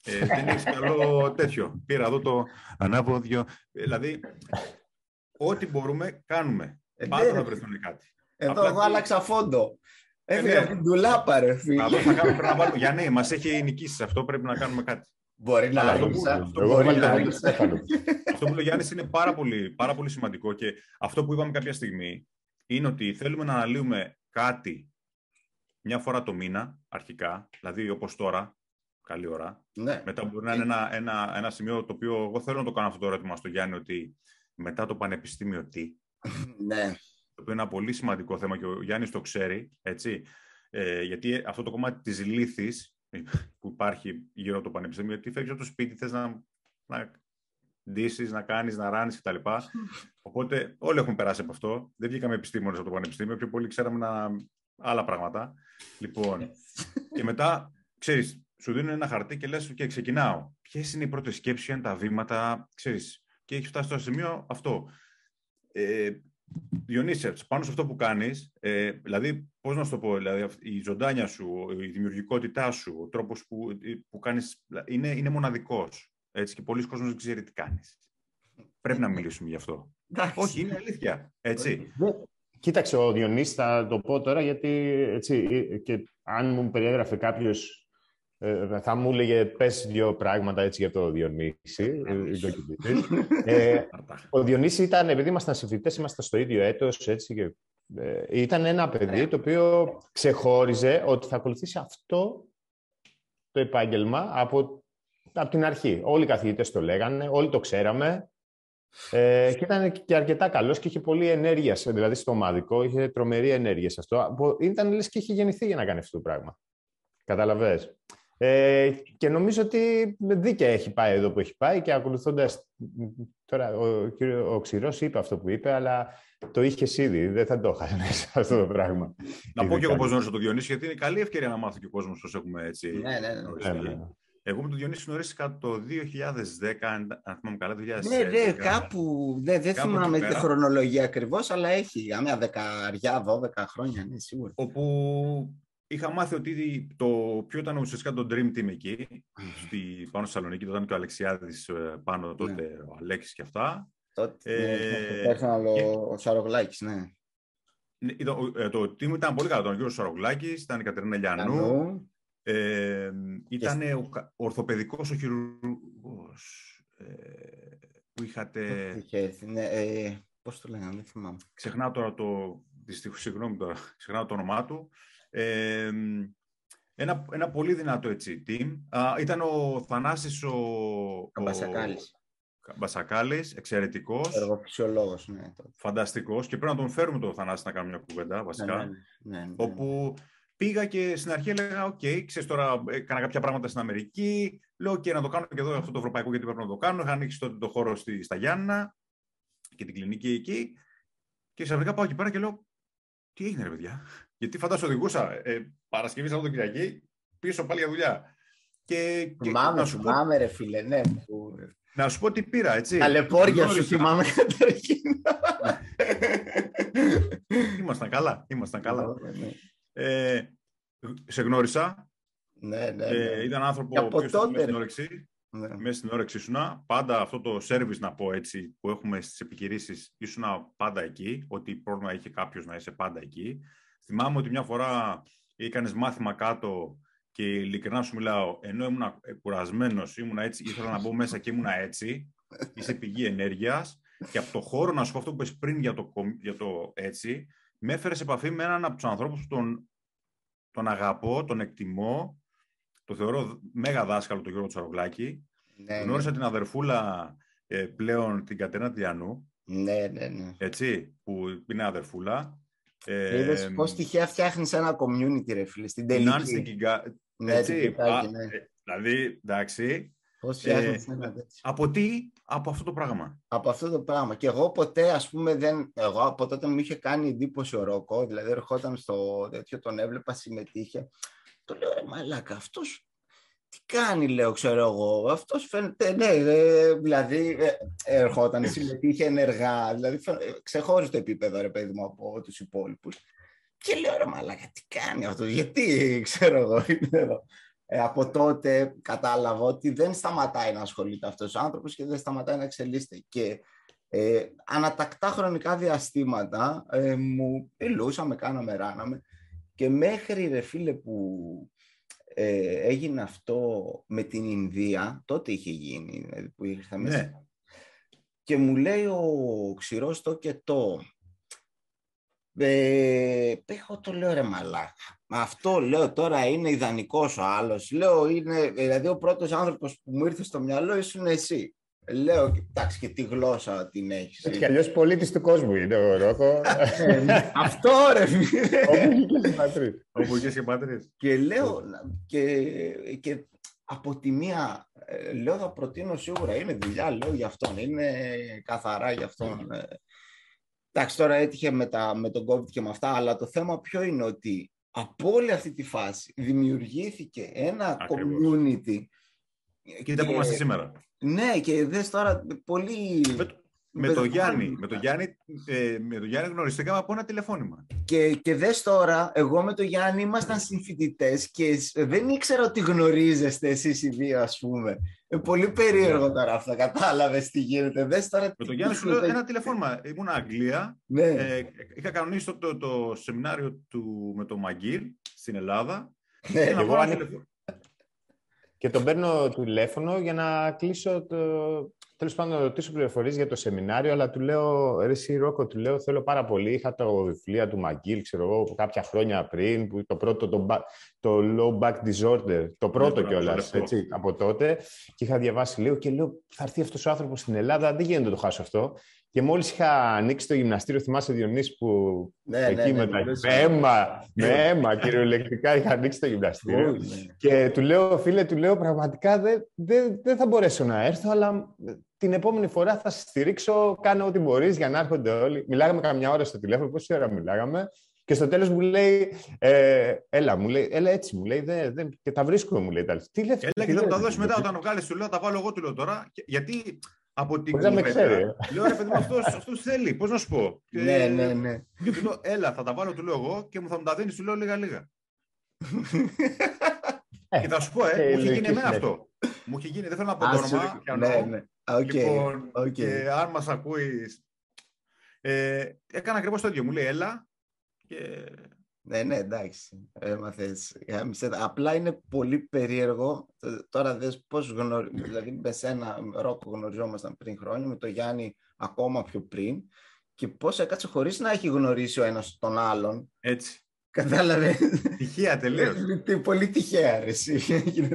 Ε, δεν έχεις καλό τέτοιο. Πήρα εδώ το ανάποδιο. Δηλαδή, ό,τι μπορούμε, κάνουμε. Ε, Πάντα ναι. θα βρεθούν κάτι. Εδώ εγώ άλλαξα φόντο. Έφυγα από την τουλάπα, ρε φίλε. Αυτό θα κάνουμε, πρέπει να βάλουμε. Για ναι, μας έχει νικήσει αυτό, πρέπει να κάνουμε κάτι. Μπορεί να αυτό που, αυτό που λέει Γιάννης είναι πάρα πολύ, πάρα πολύ σημαντικό και αυτό που είπαμε κάποια στιγμή είναι ότι θέλουμε να αναλύουμε κάτι μια φορά το μήνα, αρχικά, δηλαδή όπως τώρα, καλή ώρα. Ναι. Μετά μπορεί να είναι ένα, ένα, ένα σημείο το οποίο εγώ θέλω να το κάνω αυτό το ερώτημα στο Γιάννη, ότι μετά το πανεπιστήμιο τι; ναι. Το οποίο είναι ένα πολύ σημαντικό θέμα και ο Γιάννης το ξέρει, έτσι. Ε, γιατί αυτό το κομμάτι της λύθης που υπάρχει γύρω από το πανεπιστήμιο, τι φεύγεις από το σπίτι, θες να, να ντύσεις, να κάνεις, να ράνεις κτλ. Οπότε όλοι έχουν περάσει από αυτό. Δεν βγήκαμε επιστήμονες από το πανεπιστήμιο, πιο πολύ ξέραμε να... άλλα πράγματα. Λοιπόν, και μετά, ξέρεις, σου δίνουν ένα χαρτί και λες: και ξεκινάω. Ποιες είναι οι πρώτες σκέψεις, είναι τα βήματα, ξέρεις. Και έχει φτάσει στο σημείο αυτό. Ε, Διονύσε, πάνω σε αυτό που κάνεις, ε, δηλαδή, πώς να σου το πω, δηλαδή, η ζωντάνια σου, η δημιουργικότητά σου, ο τρόπος που, που κάνεις, είναι, είναι μοναδικός. Έτσι, και πολλοί κόσμοι δεν ξέρει τι κάνεις. Πρέπει να μιλήσουμε γι' αυτό. Όχι, είναι αλήθεια. Έτσι. Κοίταξε, ο Διονύσης θα το πω τώρα, γιατί έτσι, και αν μου περιέγραφε κάποιος, ε, θα μου έλεγε πες δύο πράγματα έτσι για το Διονύση. Ε, ε, ο Διονύση ήταν, επειδή ήμασταν συμφιλητές, ήμασταν στο ίδιο έτος, έτσι, και, ήταν ένα παιδί το οποίο ξεχώριζε ότι θα ακολουθήσει αυτό το επάγγελμα από από την αρχή. Όλοι οι καθηγητές το λέγανε, όλοι το ξέραμε. Ε, και ήταν και αρκετά καλός και είχε πολλή ενέργεια, δηλαδή στο ομαδικό, είχε τρομερή ενέργεια σε αυτό. Ήταν λες και είχε γεννηθεί για να κάνει αυτό το πράγμα. Καταλαβες. Ε, και νομίζω ότι δίκαια έχει πάει εδώ που έχει πάει και ακολουθώντας. Τώρα, ο, ο, ο Ξηρός είπε αυτό που είπε, αλλά το είχες ήδη. Δεν θα το είχα μέσα αυτό το πράγμα. Να πω και εγώ πώς γνώρισα το Διονύση, γιατί είναι καλή ευκαιρία να μάθει και ο κόσμος πώς έχουμε έτσι. Ναι, ναι, ναι. ναι, ναι. Εγώ με τον Διονύση γνωρίστηκα το 2010, αν θυμάμαι καλά, 2010. Ναι, ναι, κάπου, ναι, δεν θυμάμαι τη χρονολογία ακριβώς, αλλά έχει μια δεκαριά, δώδεκα χρόνια, ναι, σίγουρα. Όπου είχα μάθει ότι το ποιο ήταν ουσιαστικά το Dream Team εκεί, στη, πάνω στη Θεσσαλονίκη, ήταν και ο Αλεξιάδης ε, πάνω ναι. τότε, ναι. ο Αλέξης και αυτά. Τότε, ε, ναι, ο Σαρογλάκης, ναι. Το, ε, το team ήταν πολύ καλό. Ήταν ο Γιώργος Σαρογλάκης, ήταν η Κατερίνα Λιανού, ε, ήταν και... ο ορθοπαιδικός ο χειρουργός ε, που είχατε... ναι, ε, πώς το λέγανε, δεν θυμάμαι. Ξεχνάω τώρα το, δυστυχώς, συγγνώμη τώρα, ξεχνάω το όνομά του. Ε, ένα, ένα πολύ δυνατό έτσι team. Α, ήταν ο Θανάσης ο... Καμπασακάλης. Ο Μπασακάλης, εξαιρετικός. Εργοφυσιολόγος, ναι. Φανταστικός. Και πρέπει να τον φέρουμε τον Θανάση να κάνουμε μια κουβέντα, βασικά. Ναι, ναι, ναι, ναι όπου πήγα και στην αρχή έλεγα, ok, okay, ξέρεις τώρα, έκανα κάποια πράγματα στην Αμερική, λέω, και να το κάνω και εδώ αυτό το ευρωπαϊκό, γιατί πρέπει να το κάνω. Είχα ανοίξει τότε το χώρο στη, στα Γιάννα και την κλινική εκεί. Και ξαφνικά πάω εκεί πέρα και λέω, τι έγινε ρε παιδιά, γιατί φαντάζομαι οδηγούσα ε, Παρασκευή Σαββατοκυριακή πίσω πάλι για δουλειά. Και, και θυμάμαι, σου θυμάμαι, ρε φίλε, ναι. Να σου πω τι πήρα, έτσι. Ταλαιπώρια σου θυμάμαι καταρχήν. ήμασταν καλά, ήμασταν καλά. Ναι, ναι. Ε, σε γνώρισα. Ναι, ναι, ε, ναι. ήταν άνθρωπο που τότε... στην όρεξη. Ναι. Μέσα στην όρεξη ήσουν. Πάντα αυτό το service, να πω έτσι, που έχουμε στις επιχειρήσεις, ήσουν πάντα εκεί. Ότι πρόβλημα είχε κάποιος να είσαι πάντα εκεί. Θυμάμαι ότι μια φορά έκανες μάθημα κάτω και ειλικρινά σου μιλάω, ενώ ήμουν κουρασμένος, ήμουν έτσι, ήθελα να μπω μέσα και ήμουν έτσι. Είσαι πηγή ενέργειας. Και από το χώρο, να σου πω αυτό που είπε πριν για το, για το έτσι, με έφερες σε επαφή με έναν από τους ανθρώπους που τον, τον αγαπώ, τον εκτιμώ. Το θεωρώ μέγα δάσκαλο τον Γιώργο Τσαρογλάκη. Ναι, Γνώρισα ναι. την αδερφούλα ε, πλέον την Κατερίνα Τιανού. Ναι, ναι, ναι. Έτσι, που είναι αδερφούλα. Ε, Είδες πώς τυχαία φτιάχνεις ένα community, ρε φίλε, στην τελική. Στην Κιγκα... Ναι, έτσι, α, ναι. Ε, δηλαδή, εντάξει. Πώς φτιάχνεις ε, ένα τέτοιο. Από τι, από αυτό το πράγμα; Από αυτό το πράγμα. Και εγώ ποτέ, ας πούμε, δεν... Εγώ από τότε μου είχε κάνει εντύπωση ο Ρόκο, δηλαδή ερχόταν στο τέτοιο, τον έβλεπα, συμμετείχε. Το λέω, ρε μαλάκα, αυτός τι κάνει, λέω, ξέρω εγώ. Αυτός φαίνεται, ναι, ε, δηλαδή ε, ερχόταν, συμμετείχε ενεργά. Δηλαδή ξεχώρισε το επίπεδο, ρε παιδί μου, από τους υπόλοιπους. Και λέω, ρε μαλάκα, τι κάνει αυτό, γιατί, ξέρω εγώ, είναι εδώ. Ε, από τότε κατάλαβα ότι δεν σταματάει να ασχολείται αυτός ο άνθρωπος και δεν σταματάει να εξελίσσεται. Και ε, ανατακτά χρονικά διαστήματα ε, μου μιλούσαμε, κάναμε, ράναμε και μέχρι ρε φίλε που ε, έγινε αυτό με την Ινδία, τότε είχε γίνει, δηλαδή που ήρθα μέσα. Ναι. Και μου λέει ο ξηρός το και το. Ε, έχω το λέω ρε μαλάκα. Αυτό λέω τώρα είναι ιδανικός ο άλλος. Λέω είναι, δηλαδή ο πρώτος άνθρωπος που μου ήρθε στο μυαλό ήσουν εσύ. Λέω, εντάξει, και τη γλώσσα την έχεις. Έτσι κι αλλιώς πολίτη του κόσμου είναι ο Ρόκο. Αυτό ρε φίλε. Όπου είχε και πατρί. Και λέω, και, και από τη μία, ε, λέω θα προτείνω σίγουρα, είναι δουλειά, λέω για αυτόν, είναι καθαρά για αυτόν. Ε. Εντάξει, τώρα έτυχε με, τα, με τον COVID και με αυτά, αλλά το θέμα ποιο είναι ότι από όλη αυτή τη φάση δημιουργήθηκε ένα community. Κοίτα που είμαστε σήμερα. Ναι, και δες τώρα πολύ... Με, το Γιάννη, με το Γιάννη, ε, με το Γιάννη γνωριστήκαμε από ένα τηλεφώνημα. Και, και δες τώρα, εγώ με το Γιάννη ήμασταν συμφοιτητές και δεν ήξερα ότι γνωρίζεστε εσείς οι δύο, ας πούμε. Ε, πολύ περίεργο τώρα αυτό, κατάλαβες τι γίνεται. Δες τώρα, με το Γιάννη σου λέω ένα τηλεφώνημα. Ήμουν Αγγλία, ναι. ε, είχα κανονίσει το, το, το, σεμινάριο του, με το Μαγκύρ στην Ελλάδα. Ναι, και, εγώ, και τον παίρνω τηλέφωνο για να κλείσω το... Τέλος πάντων, να ρωτήσω πληροφορίες για το σεμινάριο, αλλά του λέω, ρε εσύ Ρόκο, του λέω, θέλω πάρα πολύ. Είχα το βιβλίο του Μαγκίλ, ξέρω εγώ, κάποια χρόνια πριν, που το πρώτο, το, το Low Back Disorder, το πρώτο ναι, κιόλας, έτσι, από τότε. Και είχα διαβάσει λίγο και λέω, θα έρθει αυτό ο άνθρωπος στην Ελλάδα, δεν γίνεται να το χάσω αυτό. Και μόλις είχα ανοίξει το γυμναστήριο, θυμάσαι Διονύση που ναι, ναι εκεί ναι, με, ναι, με αίμα, με αίμα κυριολεκτικά είχα ανοίξει το γυμναστήριο. Ναι. και του λέω, φίλε, του λέω πραγματικά δεν δε, δε θα μπορέσω να έρθω, αλλά την επόμενη φορά θα σε στηρίξω, κάνω ό,τι μπορείς για να έρχονται όλοι. Μιλάγαμε καμιά ώρα στο τηλέφωνο, πόση ώρα μιλάγαμε. Και στο τέλος μου λέει, ε, έλα, μου λέει, έλα έτσι, μου λέει, δεν, δεν, και τα βρίσκουμε, μου λέει. Τι λέει, έλα και θα τα δώσει μετά όταν βγάλει, του λέω, τα βάλω εγώ, του λέω τώρα. Γιατί από την κουβέντα. ξέρει. Λέω ρε παιδί μου, αυτός, αυτός θέλει, πώς να σου πω. Ναι, ναι, ναι. Και του λέω, έλα, θα τα βάλω, του λέω εγώ και μου θα μου τα δίνεις, του λέω λίγα-λίγα. Ε, και θα σου πω, ε, μου έχει γίνει εμένα αυτό. Μου έχει γίνει, δεν θέλω να πω το όνομα. Ναι, ναι. Λοιπόν, και αν μας ακούεις, ε, έκανα ακριβώς το ίδιο. Μου λέει, έλα. Και... Ναι, ναι, εντάξει. Έμαθες. Απλά είναι πολύ περίεργο. Τώρα δες πώς γνωρίζουμε. Δηλαδή με σένα, Ρόκο, γνωριζόμασταν πριν χρόνια, με το Γιάννη ακόμα πιο πριν. Και πώς έκατσε χωρίς να έχει γνωρίσει ο ένας τον άλλον. Έτσι. Κατάλαβε. Τυχαία τελείως. Πολύ τυχαία, ρε, εσύ.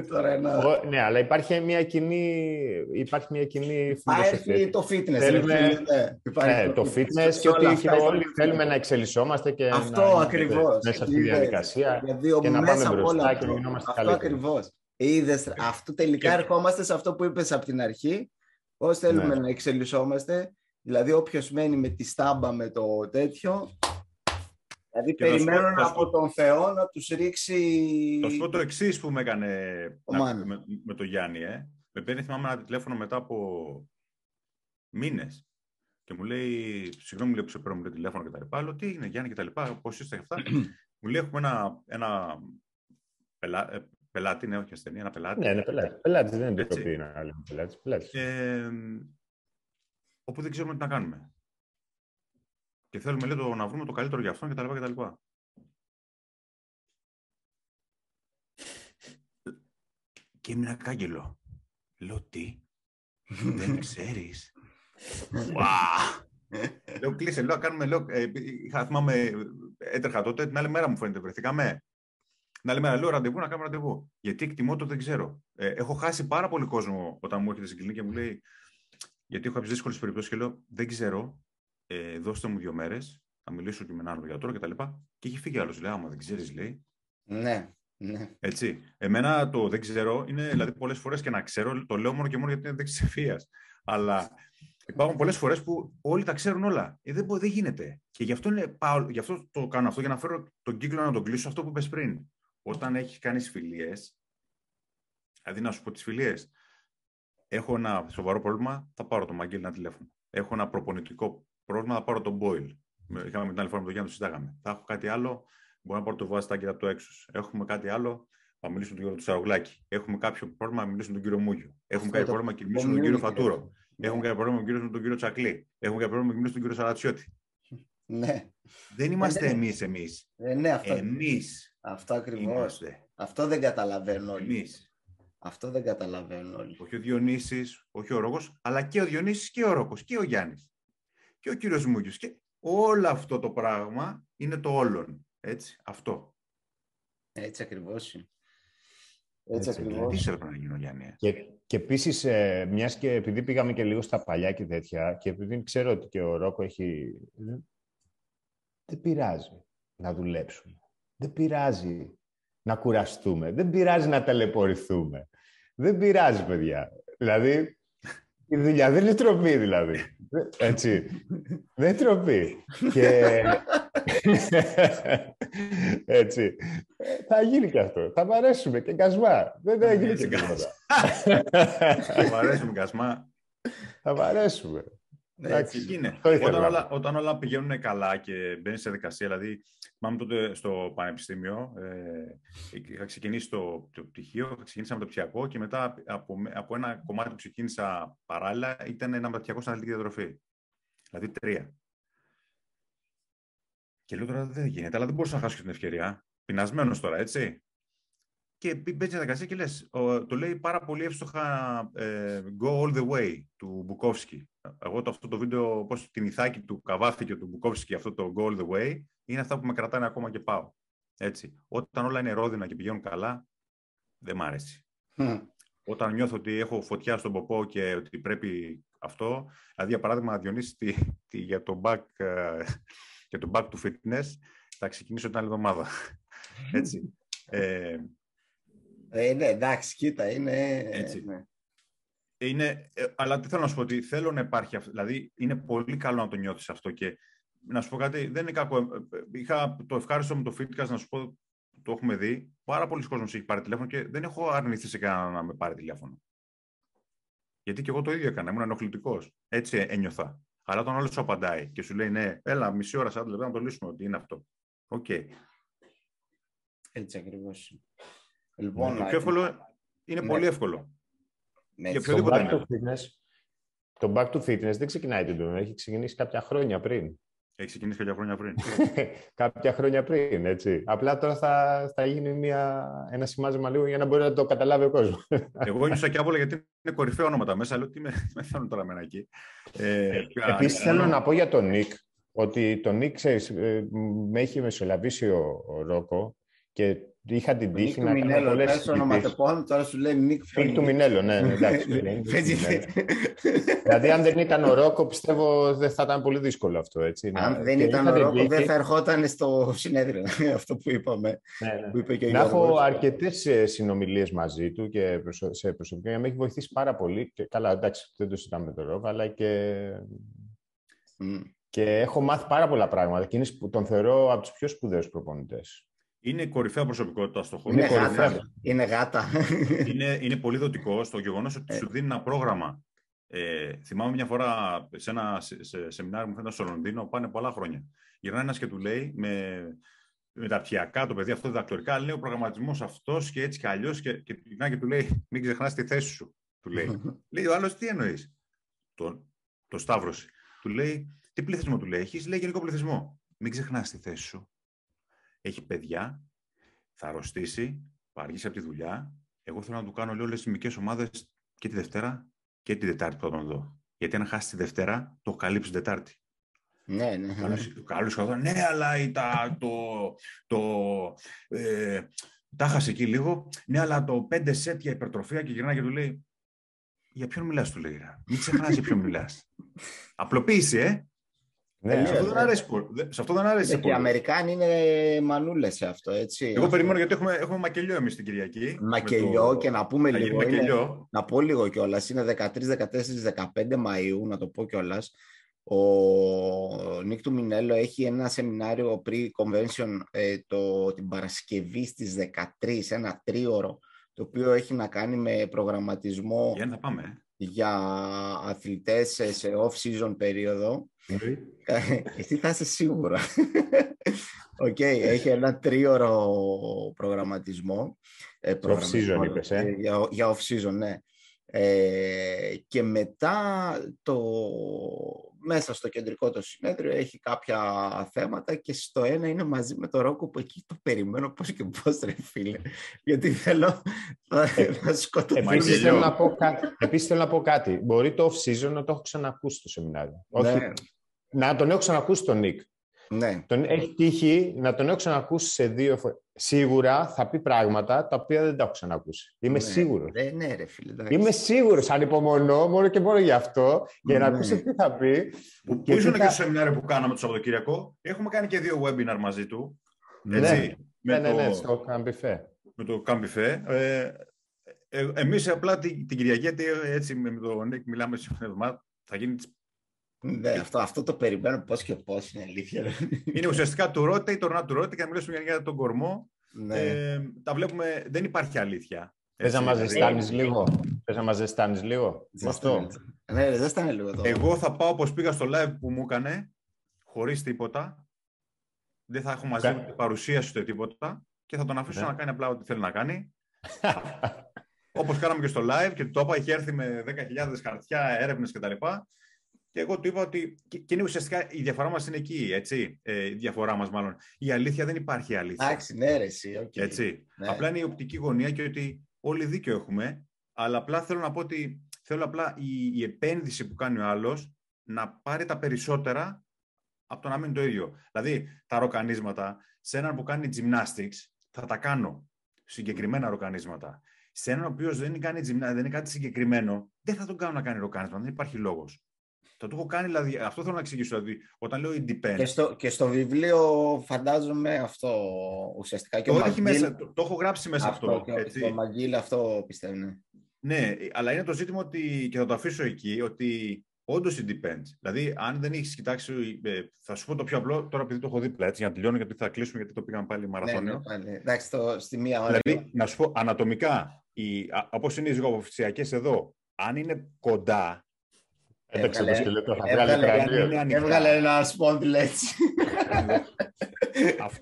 τώρα ένα... ναι, αλλά υπάρχει μια κοινή, υπάρχει μια κοινή Υπάρχει το fitness. Θέλουμε... Ναι, υπάρχει ναι, το, το fitness και ότι και όλοι θέλουμε να εξελισσόμαστε και αυτό να ακριβώς. μέσα στη διαδικασία δηλαδή, και να πάμε μπροστά και να γινόμαστε Αυτό ακριβώς. Είδες, αυτό τελικά ερχόμαστε σε αυτό που είπες από την αρχή, πώς θέλουμε ναι. να εξελισσόμαστε, δηλαδή όποιος μένει με τη στάμπα με το τέτοιο, Δηλαδή και περιμένουν από τον Θεό να τους ρίξει... Θα σου πω το εξής που με έκανε να, με, με το Γιάννη. Ε. Με παίρνει θυμάμαι ένα τηλέφωνο μετά από μήνες και μου λέει, συγγνώμη λέει που σε παίρνω με το τηλέφωνο και τα λοιπά, λέω τι είναι Γιάννη και τα λοιπά, πώς είστε και αυτά. μου λέει έχουμε ένα, ένα πελά, ε, πελάτη, ναι όχι ασθενή, ένα πελάτη. Ναι, είναι πελάτη. Πελάτης δεν είναι το είναι άλλο πελάτη. Ε, όπου δεν ξέρουμε τι να κάνουμε. Και θέλουμε λέει, το, να βρούμε το καλύτερο για αυτόν κτλ. κτλ. Και έμεινα κάγκελο. Λέω τι, δεν ξέρεις. Λέω κλείσε, λέω κάνουμε, λέω, ε, είχα, θυμάμαι, έτρεχα τότε, την άλλη μέρα μου φαίνεται, βρεθήκαμε. Την άλλη μέρα λέω ραντεβού, να κάνουμε ραντεβού. Γιατί εκτιμώ το δεν ξέρω. Ε, έχω χάσει πάρα πολύ κόσμο όταν μου έρχεται στην κλινική και μου λέει, γιατί έχω κάποιες δύσκολες περιπτώσεις και λέω, δεν ξέρω, ε, δώστε μου δύο μέρες, θα μιλήσω και με έναν άλλο γιατρό κτλ. Και, και έχει φύγει άλλος. Λέει, άμα δεν ξέρεις, λέει. Ναι, ναι. Έτσι. Εμένα το δεν ξέρω είναι, δηλαδή, πολλές φορές και να ξέρω, το λέω μόνο και μόνο γιατί είναι δεξιοφίας. Αλλά υπάρχουν πολλές φορές που όλοι τα ξέρουν όλα. Ε, δεν, δεν γίνεται. Και γι αυτό, είναι, πάω, γι' αυτό το κάνω αυτό, για να φέρω τον κύκλο να τον κλείσω αυτό που είπες πριν. Όταν έχεις κάνεις φιλίες, δηλαδή να σου πω τις φιλίες, έχω ένα σοβαρό πρόβλημα, θα πάρω το μαγγέλι ένα τηλέφωνο. Έχω ένα προπονητικό πρόβλημα, θα πάρω τον Boyle. Είχαμε την άλλη φορά με τον Γιάννη, το συζητάγαμε. Θα έχω κάτι άλλο, μπορώ να πάρω το βάζι από το έξω. Έχουμε κάτι άλλο, θα μιλήσουμε με τον κύριο του Σαρογλάκη. Έχουμε κάποιο πρόβλημα, να μιλήσουμε με τον κύριο Μούγιο. Έχουμε κάποιο πρόβλημα, να μιλήσουμε με τον κύριο Φατούρο. Έχουμε κάποιο πρόβλημα, να με τον κύριο Τσακλή. Έχουμε κάποιο πρόβλημα, να μιλήσουμε με τον κύριο Σαρατσιώτη. Ναι. Δεν είμαστε ε, εμείς εμείς. Ε, ναι, αυτό, εμείς αυτό ακριβώς. Αυτό δεν καταλαβαίνω όλοι. Εμείς. Αυτό δεν καταλαβαίνω όλοι. Όχι ο Διονύσης, όχι ο Ρόκος, αλλά και ο Διονύσης και ο Ρόκος και ο Γιάννης και ο κύριος Μούγιος. Και όλο αυτό το πράγμα είναι το όλον. Έτσι, αυτό. Έτσι ακριβώς είναι. Έτσι, Έτσι ακριβώς. Τι έπρεπε να γίνει ο Γιάννη. Και, και επίσης, ε, μιας και επειδή πήγαμε και λίγο στα παλιά και τέτοια, και επειδή ξέρω ότι και ο Ρόκο έχει. Δεν πειράζει να δουλέψουμε. Δεν πειράζει να κουραστούμε. Δεν πειράζει να ταλαιπωρηθούμε. Δεν πειράζει, παιδιά. Δηλαδή, η δουλειά δεν είναι τροπή, δηλαδή. Έτσι. Δεν είναι τροπή. Και... Έτσι. Θα γίνει και αυτό. Θα βαρέσουμε και κασμά. Δεν θα γίνει και τίποτα. Θα βαρέσουμε κασμά. Θα βαρέσουμε. Έτσι είναι. Όταν όλα, όταν όλα πηγαίνουν καλά και μπαίνεις σε δικασία, δηλαδή, θυμάμαι τότε στο πανεπιστήμιο, ε, είχα ξεκινήσει το, το πτυχίο, ξεκίνησα με το πτυχιακό και μετά από, από ένα κομμάτι που ξεκίνησα παράλληλα ήταν ένα μεταπτυχιακό στην αναλυτική διατροφή. Δηλαδή τρία. Και λέω τώρα δεν γίνεται, αλλά δεν μπορούσα να χάσω και την ευκαιρία. Πεινασμένος τώρα, έτσι. Και μπαίνεις στην διαδικασία και λες, το λέει πάρα πολύ εύστοχα ε, Go all the way του Μπουκόφσκι. Εγώ το, αυτό το βίντεο, πώς την ηθάκη του Καβάφη και του Μπουκόφσκι, αυτό το Go all the way, είναι αυτά που με κρατάνε ακόμα και πάω. Έτσι. Όταν όλα είναι ρόδινα και πηγαίνουν καλά, δεν μ' αρέσει. Όταν νιώθω ότι έχω φωτιά στον ποπό και ότι πρέπει αυτό, δηλαδή για παράδειγμα Διονύσης τη, τη, για, το back, uh, για το back to fitness, θα ξεκινήσω την άλλη εβδομάδα. Έτσι. Ε, ε, ναι, εντάξει, κοίτα, είναι... Έτσι. Ναι. Είναι, ε, αλλά τι θέλω να σου πω, ότι θέλω να υπάρχει αυτό. Δηλαδή, είναι πολύ καλό να το νιώθεις αυτό και να σου πω κάτι, δεν είναι κακό. Είχα το ευχάριστο με το Fitcast να σου πω, το έχουμε δει. Πάρα πολλοί κόσμοι έχει πάρει τηλέφωνο και δεν έχω αρνηθεί σε κανέναν να με πάρει τηλέφωνο. Γιατί και εγώ το ίδιο έκανα, ήμουν ενοχλητικός. Έτσι ένιωθα. Αλλά όταν άλλο σου απαντάει και σου λέει ναι, έλα μισή ώρα, 40 λεπτά να το λύσουμε ότι είναι αυτό. Ok. Okay. Έτσι ακριβώς. Λοιπόν, το πιο εύκολο είναι ναι. πολύ εύκολο. Ναι, για οποιοδήποτε το back, to fitness, το back to fitness δεν ξεκινάει την έχει ξεκινήσει κάποια χρόνια πριν. Έχει ξεκινήσει κάποια χρόνια πριν. κάποια χρόνια πριν, έτσι. Απλά τώρα θα, θα γίνει μια, ένα συμμάζεμα λίγο για να μπορεί να το καταλάβει ο κόσμος. Εγώ ένιωσα και άβολα γιατί είναι κορυφαία ονόματα μέσα, αλλά τι με, με θέλουν τώρα μένα εκεί; Ε, Επίσης θέλω να πω για τον Νίκ, ότι τον Νίκ, ξέρεις, ε, με έχει μεσολαβήσει ο, ο Ρόκο και είχα την τύχη να κάνω πολλές συζητήσεις. τώρα σου λέει Νίκ Νίκ του Μινέλο, ναι, ναι εντάξει. δηλαδή, αν δεν ήταν ο Ρόκο, πιστεύω δεν θα ήταν πολύ δύσκολο αυτό, έτσι. Αν δεν ήταν ο Ρόκο, δεν θα ερχόταν στο συνέδριο, αυτό που είπαμε. Ναι, ναι. να έχω αρκετές ε, συνομιλίες μαζί του και σε προσωπικά, με έχει βοηθήσει πάρα πολύ. Και, καλά, εντάξει, δεν το συζητάμε με τον Ρόκο, αλλά και... Και έχω μάθει πάρα πολλά πράγματα και τον θεωρώ από τους πιο σπουδαίους προπονητές. Είναι κορυφαία προσωπικότητα στο χώρο. Είναι, είναι γάτα. Είναι, γάτα. είναι, είναι πολύ δοτικό στο γεγονός ότι σου δίνει ένα πρόγραμμα. Ε, θυμάμαι μια φορά σε ένα σε, σεμινάριο που φαίνεται στο Λονδίνο, πάνε πολλά χρόνια. Γυρνάει ένας και του λέει με, με τα πτυχιακά, το παιδί αυτό διδακτορικά, λέει ο προγραμματισμός αυτός και έτσι και αλλιώς. Και, και, και του λέει: Μην ξεχνάς τη θέση σου. Του λέει. λέει ο άλλος, τι εννοείς; Το, το Σταύρωση. Του λέει: Τι πληθυσμό του λέει, Έχεις, λέει γενικό πληθυσμό. Μην ξεχνάς τη θέση σου έχει παιδιά, θα αρρωστήσει, θα αργήσει από τη δουλειά. Εγώ θέλω να του κάνω όλε τι μικρές ομάδες και τη Δευτέρα και τη Δετάρτη που θα τον δω. Γιατί αν χάσει τη Δευτέρα, το καλύψει την Δετάρτη. Ναι, ναι. Καλούς, ναι, αλλά τα, το, το, ε, τα χάσει εκεί λίγο. Ναι, αλλά το 5 σετ για υπερτροφία και γυρνάει και του λέει για ποιον μιλάς, του λέει. Μην ξεχνάς για ποιον μιλάς. Απλοποίηση, ε. Ναι, σε, αυτό δεν αρέσει, σε αυτό δεν αρέσει. Και οι Αμερικάνοι είναι μανούλες σε αυτό, έτσι. Εγώ περιμένω γιατί έχουμε, έχουμε μακελιό εμείς την Κυριακή. Μακελιό το... και να πούμε λίγο. Είναι, να πω λίγο κιόλας. Είναι 13, 14, 15 Μαΐου, να το πω κιόλας. Ο Nick Tumminello έχει ένα σεμινάριο pre-convention ε, το, την Παρασκευή στις 13, ένα τρίωρο, το οποίο έχει να κάνει με προγραμματισμό για, να πάμε. για αθλητές σε off-season περίοδο εσύ θα είσαι σίγουρα. OK, okay, έχει ένα τρίωρο προγραμματισμό. Ε, off-season είπες, ε; Για, για off-season, ναι. Ε, και μετά το, μέσα στο κεντρικό το συνέδριο έχει κάποια θέματα και στο ένα είναι μαζί με το Ρόκο που εκεί το περιμένω πώς και πώς ρε φίλε γιατί θέλω να σκοτωθώ Επίσης θέλω να πω, επίσης θέλω να πω κάτι μπορεί το off-season να το έχω ξανακούσει στο σεμινάριο ναι. Όχι, να τον έχω ξανακούσει τον Νίκ. Ναι. Τον έχει τύχει να τον έχω ξανακούσει σε δύο φορέ. Σίγουρα θα πει πράγματα τα οποία δεν τα έχω ξανακούσει. Είμαι ναι. σίγουρος. Ναι, ναι, ρε φίλε. Είμαι σίγουρος. Ανυπομονώ μόνο και μόνο γι' αυτό για να ναι. ακούσει τι θα πει. Που, και ήσουν θα... και στο σεμινάριο που κάναμε το Σαββατοκύριακο. Έχουμε κάνει και δύο webinar μαζί του. Ναι. Έτσι, ναι, με ναι, ναι, το... στο Καμπιφέ. Με το Καμπιφέ. Ε, ε, εμείς απλά την, την Κυριακή, έτσι με τον Nick μιλάμε σήμερα θα γίνει ναι, αυτό, αυτό το περιμένω πώς και πώς είναι αλήθεια. Είναι ουσιαστικά to rotate ή not to rotate και να μιλήσουμε για τον κορμό. Ναι. Ε, τα βλέπουμε, δεν υπάρχει αλήθεια. Θες να μας δηλαδή, ζεστάνεις λίγο; Θες να μας ζεστάνεις λίγο; Αυτό. Ναι, ζεστάνε λίγο τώρα. Εγώ θα πάω όπως πήγα στο live που μου έκανε, χωρίς τίποτα. Δεν θα έχω μαζί μου την παρουσίαση ούτε τίποτα και θα τον αφήσω ναι. να κάνει απλά ό,τι θέλει να κάνει. Όπως κάναμε και στο live και το είπα, είχε έρθει με 10.000 χαρτιά, έρευνες κτλ. Και εγώ του είπα ότι. και είναι ουσιαστικά η διαφορά μας είναι εκεί, έτσι. Ε, η διαφορά μας, μάλλον. Η αλήθεια δεν υπάρχει αλήθεια. Εντάξει, ναι, ρε, εσύ, okay. Έτσι. Ναι. Απλά είναι η οπτική γωνία και ότι όλοι δίκιο έχουμε. Αλλά απλά θέλω να πω ότι θέλω απλά η, η επένδυση που κάνει ο άλλος να πάρει τα περισσότερα από το να μείνει το ίδιο. Δηλαδή, τα ροκανίσματα σε έναν που κάνει gymnastics θα τα κάνω. Συγκεκριμένα ροκανίσματα. Σε έναν ο οποίος δεν κάνει gymnastics, δεν είναι κάτι συγκεκριμένο, δεν θα τον κάνω να κάνει ροκάνισμα. Δεν υπάρχει λόγος. Θα το έχω κάνει, δηλαδή, αυτό θέλω να εξηγήσω. Δηλαδή, όταν λέω independent. Και στο, και στο βιβλίο φαντάζομαι αυτό ουσιαστικά. Και το, ο μέσα, το, το, έχω γράψει μέσα αυτό. αυτό έτσι. Το Μαγγίλ αυτό πιστεύω. Ναι. ναι, αλλά είναι το ζήτημα ότι, και θα το αφήσω εκεί, ότι όντως it depends. Δηλαδή, αν δεν έχεις κοιτάξει. Ε, θα σου πω το πιο απλό, τώρα επειδή το έχω δίπλα έτσι, για να τελειώνω, γιατί θα κλείσουμε, γιατί το πήγαμε πάλι μαραθώνιο. Ναι, ναι, Εντάξει, το, στη μία ώρα. Δηλαδή, να σου πω ανατομικά, όπως είναι οι ζωγραφοφυσιακέ εδώ, αν είναι κοντά. Έταξε το σκελετό, θα βγάλει Έβγαλε ένα σπόντιλ έτσι.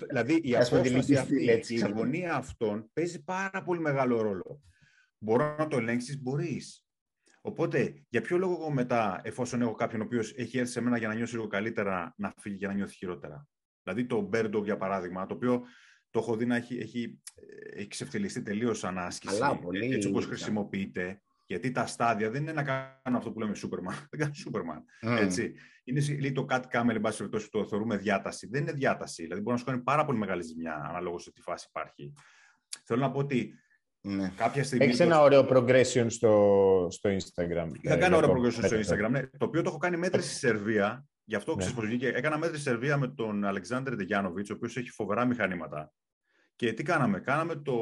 δηλαδή η απόφαση αυτή, η αγωνία αυτών παίζει πάρα πολύ μεγάλο ρόλο. Μπορώ να το ελέγξεις, μπορείς. Οπότε, για ποιο λόγο εγώ μετά, εφόσον έχω κάποιον ο οποίος έχει έρθει σε μένα για να νιώσει λίγο καλύτερα, να φύγει για να νιώθει χειρότερα. Δηλαδή το Bird για παράδειγμα, το οποίο το έχω δει να έχει, έχει, έχει ξεφτυλιστεί τελείως σαν άσκηση. πολύ, έτσι όπως χρησιμοποιείται. Γιατί τα στάδια δεν είναι να κάνω αυτό που λέμε Superman. Δεν κάνω Superman. Mm. Έτσι. Είναι λέει, το cut camel, εν πάση περιπτώσει, το θεωρούμε διάταση. Δεν είναι διάταση. Δηλαδή μπορεί να σου κάνει πάρα πολύ μεγάλη ζημιά, ανάλογα σε τι φάση υπάρχει. Θέλω να πω ότι ναι. Κάποια στιγμή. Έχεις ένα ωραίο progression στο, στο Instagram. Είχα κάνει ωραίο progression στο Instagram, ναι, το οποίο το έχω κάνει μέτρηση στη Σερβία. Γι' αυτό ναι. ξέρει βγήκε. Έκανα μέτρηση στη Σερβία με τον Αλεξάνδρ Ντεγιάνοβιτς, ο οποίος έχει φοβερά μηχανήματα. Και τι κάναμε, κάναμε το,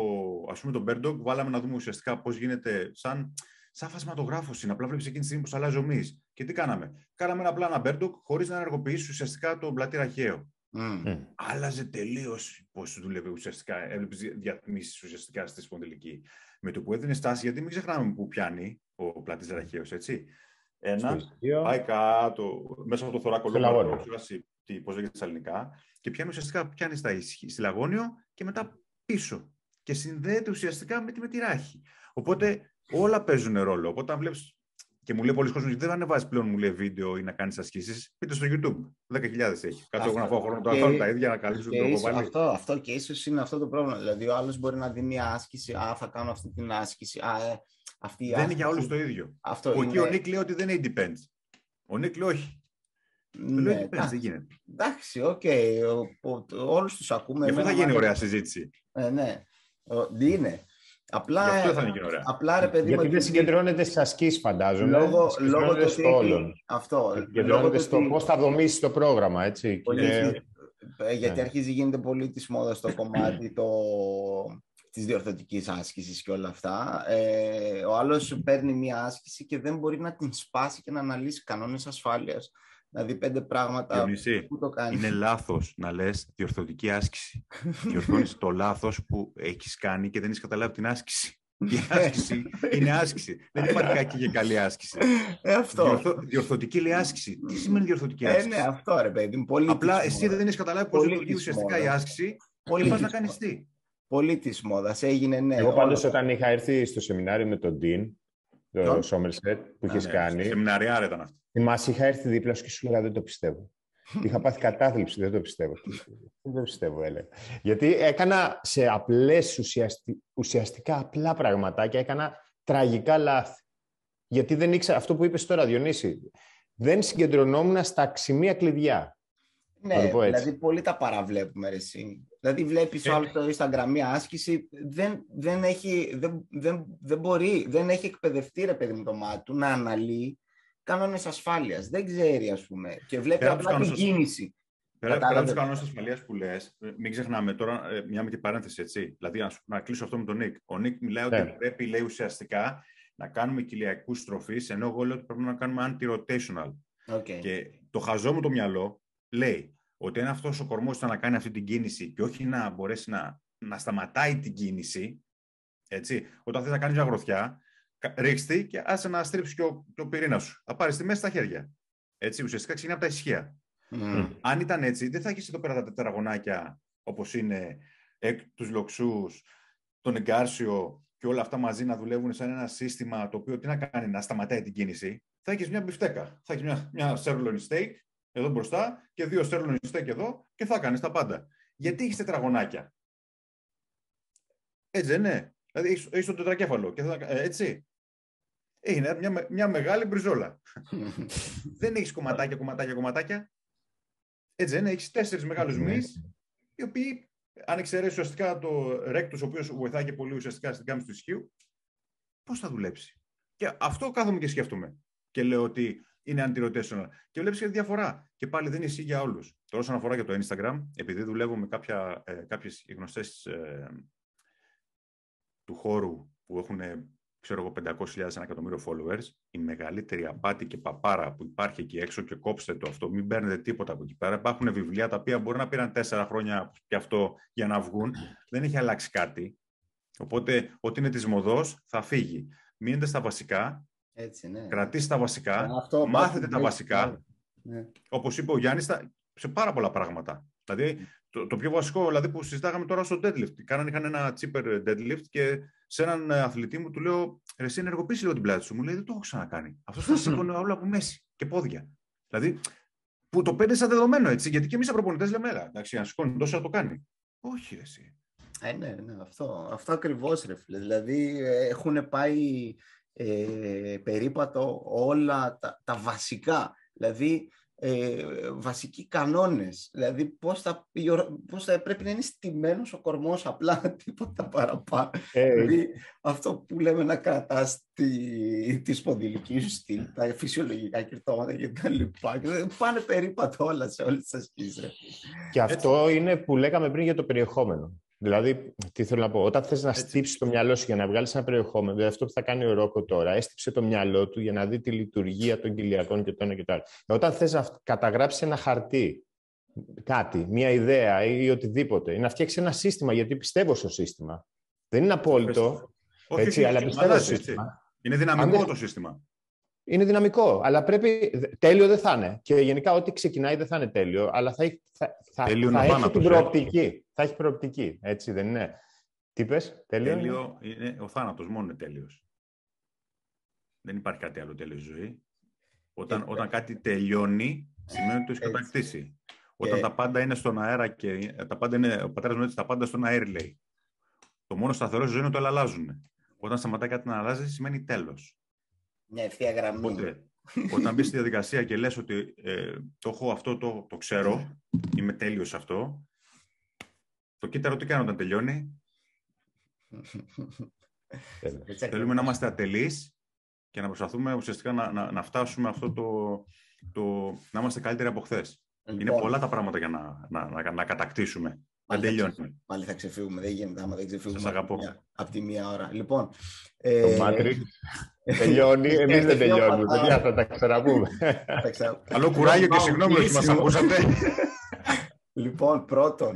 ας πούμε, το Bird Dog, βάλαμε να δούμε ουσιαστικά πώς γίνεται σαν, σαν φασματογράφος είναι. Απλά βλέπεις εκείνη τη στιγμή πώ αλλάζει ο Και τι κάναμε, κάναμε ένα απλά ένα Bird Dog χωρίς να ενεργοποιήσει ουσιαστικά τον πλατή ραχαίο. Mm. Άλλαζε τελείως πώς δούλευε ουσιαστικά. Έβλεπε διαφημίσει ουσιαστικά στη σπονδυλική. Με το που έδινε στάση, γιατί μην ξεχνάμε που πιάνει ο πλατής ραχαίος, έτσι. Ένα, πάει κάτω, μέσα από το θωράκο λόγο, πώς λέγεται στα ελληνικά, και πιάνει ουσιαστικά πιάνει στα ίσχυ, στη λαγόνιο και μετά πίσω. Και συνδέεται ουσιαστικά με τη, με τη ράχη. Οπότε όλα παίζουν ρόλο. Οπότε, αν βλέπεις και μου λέει πολλοί κόσμοι, δεν ανεβάζεις πλέον μου λέει βίντεο ή να κάνεις ασκήσεις. Πείτε στο YouTube. 10.000 έχει. Κάτω εγώ να φάω χρόνο τώρα τα ίδια να καλύψω το κομμάτι. Αυτό, αυτό και ίσως είναι αυτό το πρόβλημα. Δηλαδή, ο άλλος μπορεί να δει μια άσκηση. Α, θα κάνω αυτή την άσκηση. Α, ε, αυτή δεν άσκηση. είναι για όλους το ίδιο. Αυτό είναι... Εκεί ο Νίκ λέει ότι δεν είναι depends. Ο Nick λέει όχι. Ναι, λέει depends, δεν γίνεται. Εντάξει, OK. Okay. Όλους τους ακούμε. Γι' αυτό θα γίνει ωραία συζήτηση. Ε, ναι. Είναι. Απλά, αυτό θα είναι ωραία. Απλά, ρε, παιδί Γιατί δεν συγκεντρώνεται στις ασκήσεις, φαντάζομαι. Λόγω, λόγω του ότι. Αυτό. Συγκεντρώνεται στο πώς θα δομήσει το πρόγραμμα, έτσι. Και... Ε, γιατί ναι. αρχίζει γίνεται πολύ της μόδας στο κομμάτι το... της διορθωτικής άσκησης και όλα αυτά. Ε, ο άλλος παίρνει μία άσκηση και δεν μπορεί να την σπάσει και να αναλύσει κανόνες ασφάλειας να δει πέντε πράγματα Διονύση, που το κάνεις. Είναι λάθος να λες διορθωτική άσκηση. Διορθώνεις το λάθος που έχεις κάνει και δεν έχεις καταλάβει την άσκηση. Η άσκηση είναι άσκηση. Δεν υπάρχει κακή και καλή άσκηση. Ε, αυτό. διορθωτική λέει άσκηση. Τι σημαίνει διορθωτική άσκηση; Ε, ναι, αυτό ρε παιδί. Πολύ Απλά εσύ δεν έχεις καταλάβει πώ λειτουργεί ουσιαστικά η άσκηση. Πολύ πας να κάνεις τι; Πολύ της μόδας. Έγινε ναι. Εγώ πάντως όταν είχα έρθει στο σεμινάριο με τον Dean, το Σόμερσετ που είχες ναι, κάνει. Σεμιναριάρα ήταν αυτό. Μας είχα έρθει δίπλα σου και σου έλεγα δεν το πιστεύω. Είχα πάθει κατάθλιψη, δεν το πιστεύω. δεν το πιστεύω, έλεγα. Γιατί έκανα σε απλές ουσιαστι... ουσιαστικά απλά πραγματάκια, έκανα τραγικά λάθη. Γιατί δεν ήξερα, αυτό που είπες τώρα, Διονύση, δεν συγκεντρωνόμουν στα αξιμία κλειδιά. Ναι, δηλαδή πολύ τα παραβλέπουμε εσύ. Δηλαδή βλέπεις ε, όλο το Instagram μια άσκηση, δεν, δεν, έχει, δεν, δεν, δεν μπορεί, δεν έχει εκπαιδευτεί ρε παιδί με το μάτι του να αναλύει κανόνες ασφάλειας. Δεν ξέρει, ας πούμε. Και βλέπει πέρα απλά την κίνηση. Πέρα, πέρα από τους κανόνες ασφαλείας που λες, ε, μην ξεχνάμε τώρα ε, μια μικρή παρένθεση, έτσι. Δηλαδή, να, να κλείσω αυτό με τον Νίκ. Ο Νίκ μιλάει ότι ναι. πρέπει, λέει ουσιαστικά, να κάνουμε κοιλιακούς στροφής, ενώ εγώ λέω ότι πρέπει να κάνουμε anti-rotational. Okay. Και το χαζό μου το μυαλό λέει ότι αν αυτός ο κορμός θα να κάνει αυτή την κίνηση και όχι να μπορέσει να, να σταματάει την κίνηση, έτσι, όταν θες να κάνεις μια γροθιά, ρίξτε και άσε να στρίψεις και ο, και ο πυρήνας σου. Θα πάρεις τη μέση στα χέρια. Έτσι, ουσιαστικά ξεκινάει από τα ισχύα. Mm. Αν ήταν έτσι, δεν θα έχεις εδώ πέρα τα τετραγωνάκια όπως είναι εκ, τους λοξούς, τον εγκάρσιο και όλα αυτά μαζί να δουλεύουν σαν ένα σύστημα το οποίο τι να κάνει, να σταματάει την κίνηση. Θα έχεις μια μπιφτέκα. Θα έχεις μια, μια sirloin steak εδώ μπροστά και δύο sirloin steak εδώ και θα κάνεις τα πάντα. Γιατί έχεις τετραγωνάκια; Έτσι δεν είναι. Δηλαδή έχεις το τετρακέφαλο και θα, ε, έτσι. Είναι μια, μια μεγάλη μπριζόλα. δεν έχεις κομματάκια, κομματάκια, κομματάκια. Έτσι δεν έχεις τέσσερις μεγάλους μυς, οι οποίοι, αν εξαιρέσεις ουσιαστικά το ρέκτος, ο οποίος βοηθάει και πολύ ουσιαστικά στην κάμψη του ισχύου, πώς θα δουλέψει; Και αυτό κάθομαι και σκέφτομαι. Και λέω ότι είναι anti-rotational. Και βλέπεις και διαφορά. Και πάλι δεν ισχύει για όλους. Τώρα, όσον αφορά για το Instagram, επειδή δουλεύω με κάποια, ε, κάποιες γνωστές ε, του χώρου που έχουν ξέρω εγώ, 500.000 ένα εκατομμύριο followers, η μεγαλύτερη απάτη και παπάρα που υπάρχει εκεί έξω και κόψτε το αυτό, μην παίρνετε τίποτα από εκεί πέρα. Υπάρχουν βιβλία τα οποία μπορεί να πήραν τέσσερα χρόνια και αυτό για να βγουν. Δεν έχει αλλάξει κάτι. Οπότε, ό,τι είναι της μοδός θα φύγει. Μείνετε στα βασικά. Έτσι, ναι. Κρατήστε τα βασικά. Αυτό, μάθετε τα βασικά. Ναι. Όπως είπε ο Γιάννης, σε πάρα πολλά πράγματα. Δηλαδή, το, το πιο βασικό δηλαδή, που συζητάγαμε τώρα στο deadlift. Κάνανε, είχαν ένα cheaper deadlift και σε έναν αθλητή μου του λέω: Εσύ ενεργοποιήσει λίγο την πλάτη σου. Μου λέει: Δεν το έχω ξανακάνει. Αυτό θα σήκωνε όλα από μέση και πόδια. Δηλαδή, που το παίρνεις σαν δεδομένο έτσι, γιατί και εμείς οι προπονητές λέμε: Έλα, εντάξει, αν σηκώνει τόσο θα το κάνει. Όχι, εσύ. Ε, ναι, ναι, αυτό, αυτό ακριβώς ρε φίλε. Δηλαδή, έχουν πάει ε, περίπατο όλα τα, τα βασικά. Δηλαδή, ε, βασικοί κανόνες. Δηλαδή πώς θα, πώς θα πρέπει να είναι στημένος ο κορμός απλά, τίποτα παραπάνω. Ε, δηλαδή αυτό που λέμε να κρατάς τη, τη σπονδυλική σου στήλη, τα φυσιολογικά κυρτώματα και τα λοιπά. Πάνε περίπατο όλα σε όλες τις ασκήσεις. Και αυτό είναι που λέγαμε πριν για το περιεχόμενο. Δηλαδή, τι θέλω να πω, όταν θες να στύψεις το μυαλό σου για να βγάλεις ένα περιεχόμενο, δηλαδή αυτό που θα κάνει ο Ρόκο τώρα, έστυψε το μυαλό του για να δει τη λειτουργία των κοιλιακών και το ένα και το άλλο. Όταν θες να καταγράψεις ένα χαρτί, κάτι, μια ιδέα ή οτιδήποτε, ή να φτιάξεις ένα σύστημα, γιατί πιστεύω στο σύστημα. Δεν είναι απόλυτο. Όχι, έτσι, αλλά πιστεύω στο σύστημα. Είναι δυναμικό το σύστημα είναι δυναμικό. Αλλά πρέπει. Τέλειο δεν θα είναι. Και γενικά, ό,τι ξεκινάει δεν θα είναι τέλειο, αλλά θα, έχει, θα, θα, θα έχει την ε. προοπτική. Θα έχει προοπτική. Έτσι δεν είναι; Τι είπες, τέλειο. Τέλειο είναι ο θάνατος, μόνο είναι τέλειος. Δεν υπάρχει κάτι άλλο τέλειο στη ζωή. Όταν, ε, όταν κάτι τελειώνει, σημαίνει ότι το έχεις κατακτήσει. Όταν τα πάντα είναι στον αέρα και τα πάντα είναι, ο πατέρας μου έτσι, τα πάντα στον αέρα λέει. Το μόνο σταθερό ζωή είναι ότι όλα αλλάζουν. Όταν σταματάει κάτι να αλλάζει, σημαίνει τέλος. Μια ευθεία γραμμή. Οπότε, όταν μπεις στη διαδικασία και λες ότι ε, το έχω αυτό, το, το ξέρω, είμαι τέλειος σε αυτό, το κύτταρο τι κάνει όταν τελειώνει. Θέλουμε να είμαστε ατελείς και να προσπαθούμε ουσιαστικά να, να, να φτάσουμε αυτό το, το, να είμαστε καλύτεροι από χθες. Είναι λοιπόν. πολλά τα πράγματα για να, να, να, να κατακτήσουμε. Πάλι να τελειώνουμε. Πάλι θα ξεφύγουμε. Δεν γίνεται άμα δεν ξεφύγουμε. Σας αγαπώ. Από τη μία ώρα. Λοιπόν, ε... Το Matrix τελειώνει. Εμείς δεν τελειώνουμε. Παιδιά, θα τα ξαναπούμε. Καλό κουράγιο και συγγνώμη που μα ακούσατε. Λοιπόν, πρώτον,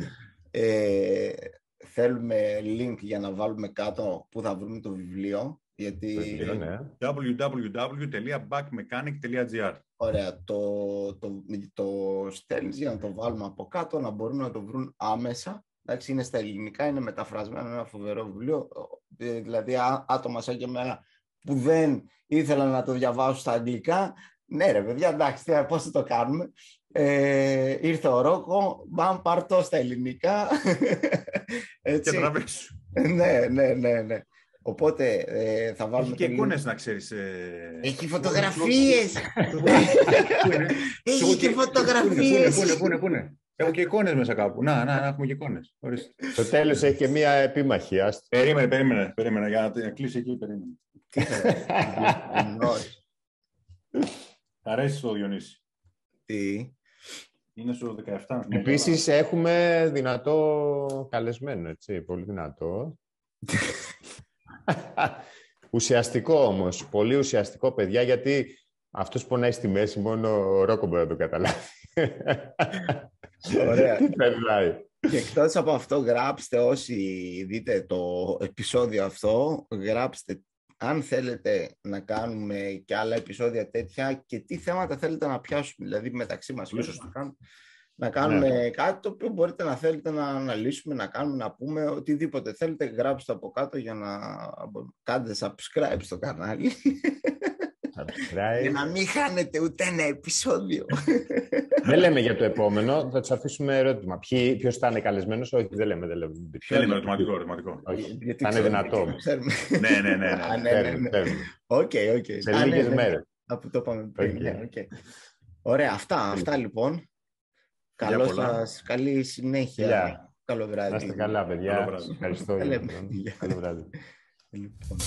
ε, θέλουμε link για να βάλουμε κάτω που θα βρούμε το βιβλίο. Γιατί... Ναι. www.backmechanic.gr Ωραία, το, το, το στέλνεις για να το βάλουμε από κάτω, να μπορούν να το βρουν άμεσα. Εντάξει, είναι στα ελληνικά, είναι μεταφρασμένο, ένα φοβερό βιβλίο. Ε, δηλαδή, άτομα σαν και εμένα που δεν ήθελαν να το διαβάσουν στα αγγλικά, ναι ρε παιδιά, εντάξει, πώς θα το κάνουμε. Ε, ήρθε ο Ρόκο, μπαμ, πάρ' το στα ελληνικά. Έτσι. Και ναι, ναι, ναι, ναι. Οπότε ε, θα βάλουμε. Έχει και εικόνες να ξέρεις. Ε... Έχει φωτογραφίες! Έχει και φωτογραφίες! Πού είναι, πού είναι, πού είναι. Έχω και εικόνες μέσα κάπου. Να, να, να έχουμε και εικόνες. Στο τέλος έχει και μία επίμαχη. Περίμενε, περίμενε, περίμενε. Για να κλείσει εκεί, περίμενε. Τι Αρέσει το Διονύση. Τι; Είναι στο 17. Επίσης έχουμε δυνατό καλεσμένο, έτσι, πολύ δυνατό. ουσιαστικό όμως, πολύ ουσιαστικό παιδιά, γιατί αυτός πονάει στη μέση, μόνο ο Ρόκο μπορεί να το καταλάβει. Ωραία. Τι περνάει. Και εκτός από αυτό, γράψτε όσοι δείτε το επεισόδιο αυτό, γράψτε αν θέλετε να κάνουμε και άλλα επεισόδια τέτοια και τι θέματα θέλετε να πιάσουμε, δηλαδή μεταξύ μας. Ίσως να κάνουμε να κάνουμε ναι. κάτι το οποίο μπορείτε να θέλετε να αναλύσουμε, να κάνουμε, να πούμε οτιδήποτε θέλετε. Γράψτε από κάτω για να κάνετε subscribe στο κανάλι. Subscribe. για να μην χάνετε ούτε ένα επεισόδιο. δεν λέμε για το επόμενο, θα τους αφήσουμε ερώτημα. Ποιος θα είναι καλεσμένος, όχι, δεν λέμε. Δεν λέμε, δεν λέμε ερωτηματικό. ερωτηματικό. θα είναι δυνατό. ναι, ναι, ναι. ναι. ναι, ναι. OK, OK. Σε λίγες μέρες. Από το πάμε πριν. Ωραία, αυτά, αυτά λοιπόν. Καλό σας, καλή συνέχεια. Καλό βράδυ. Να είστε καλά, παιδιά. Ευχαριστώ. Καλό βράδυ. Λοιπόν.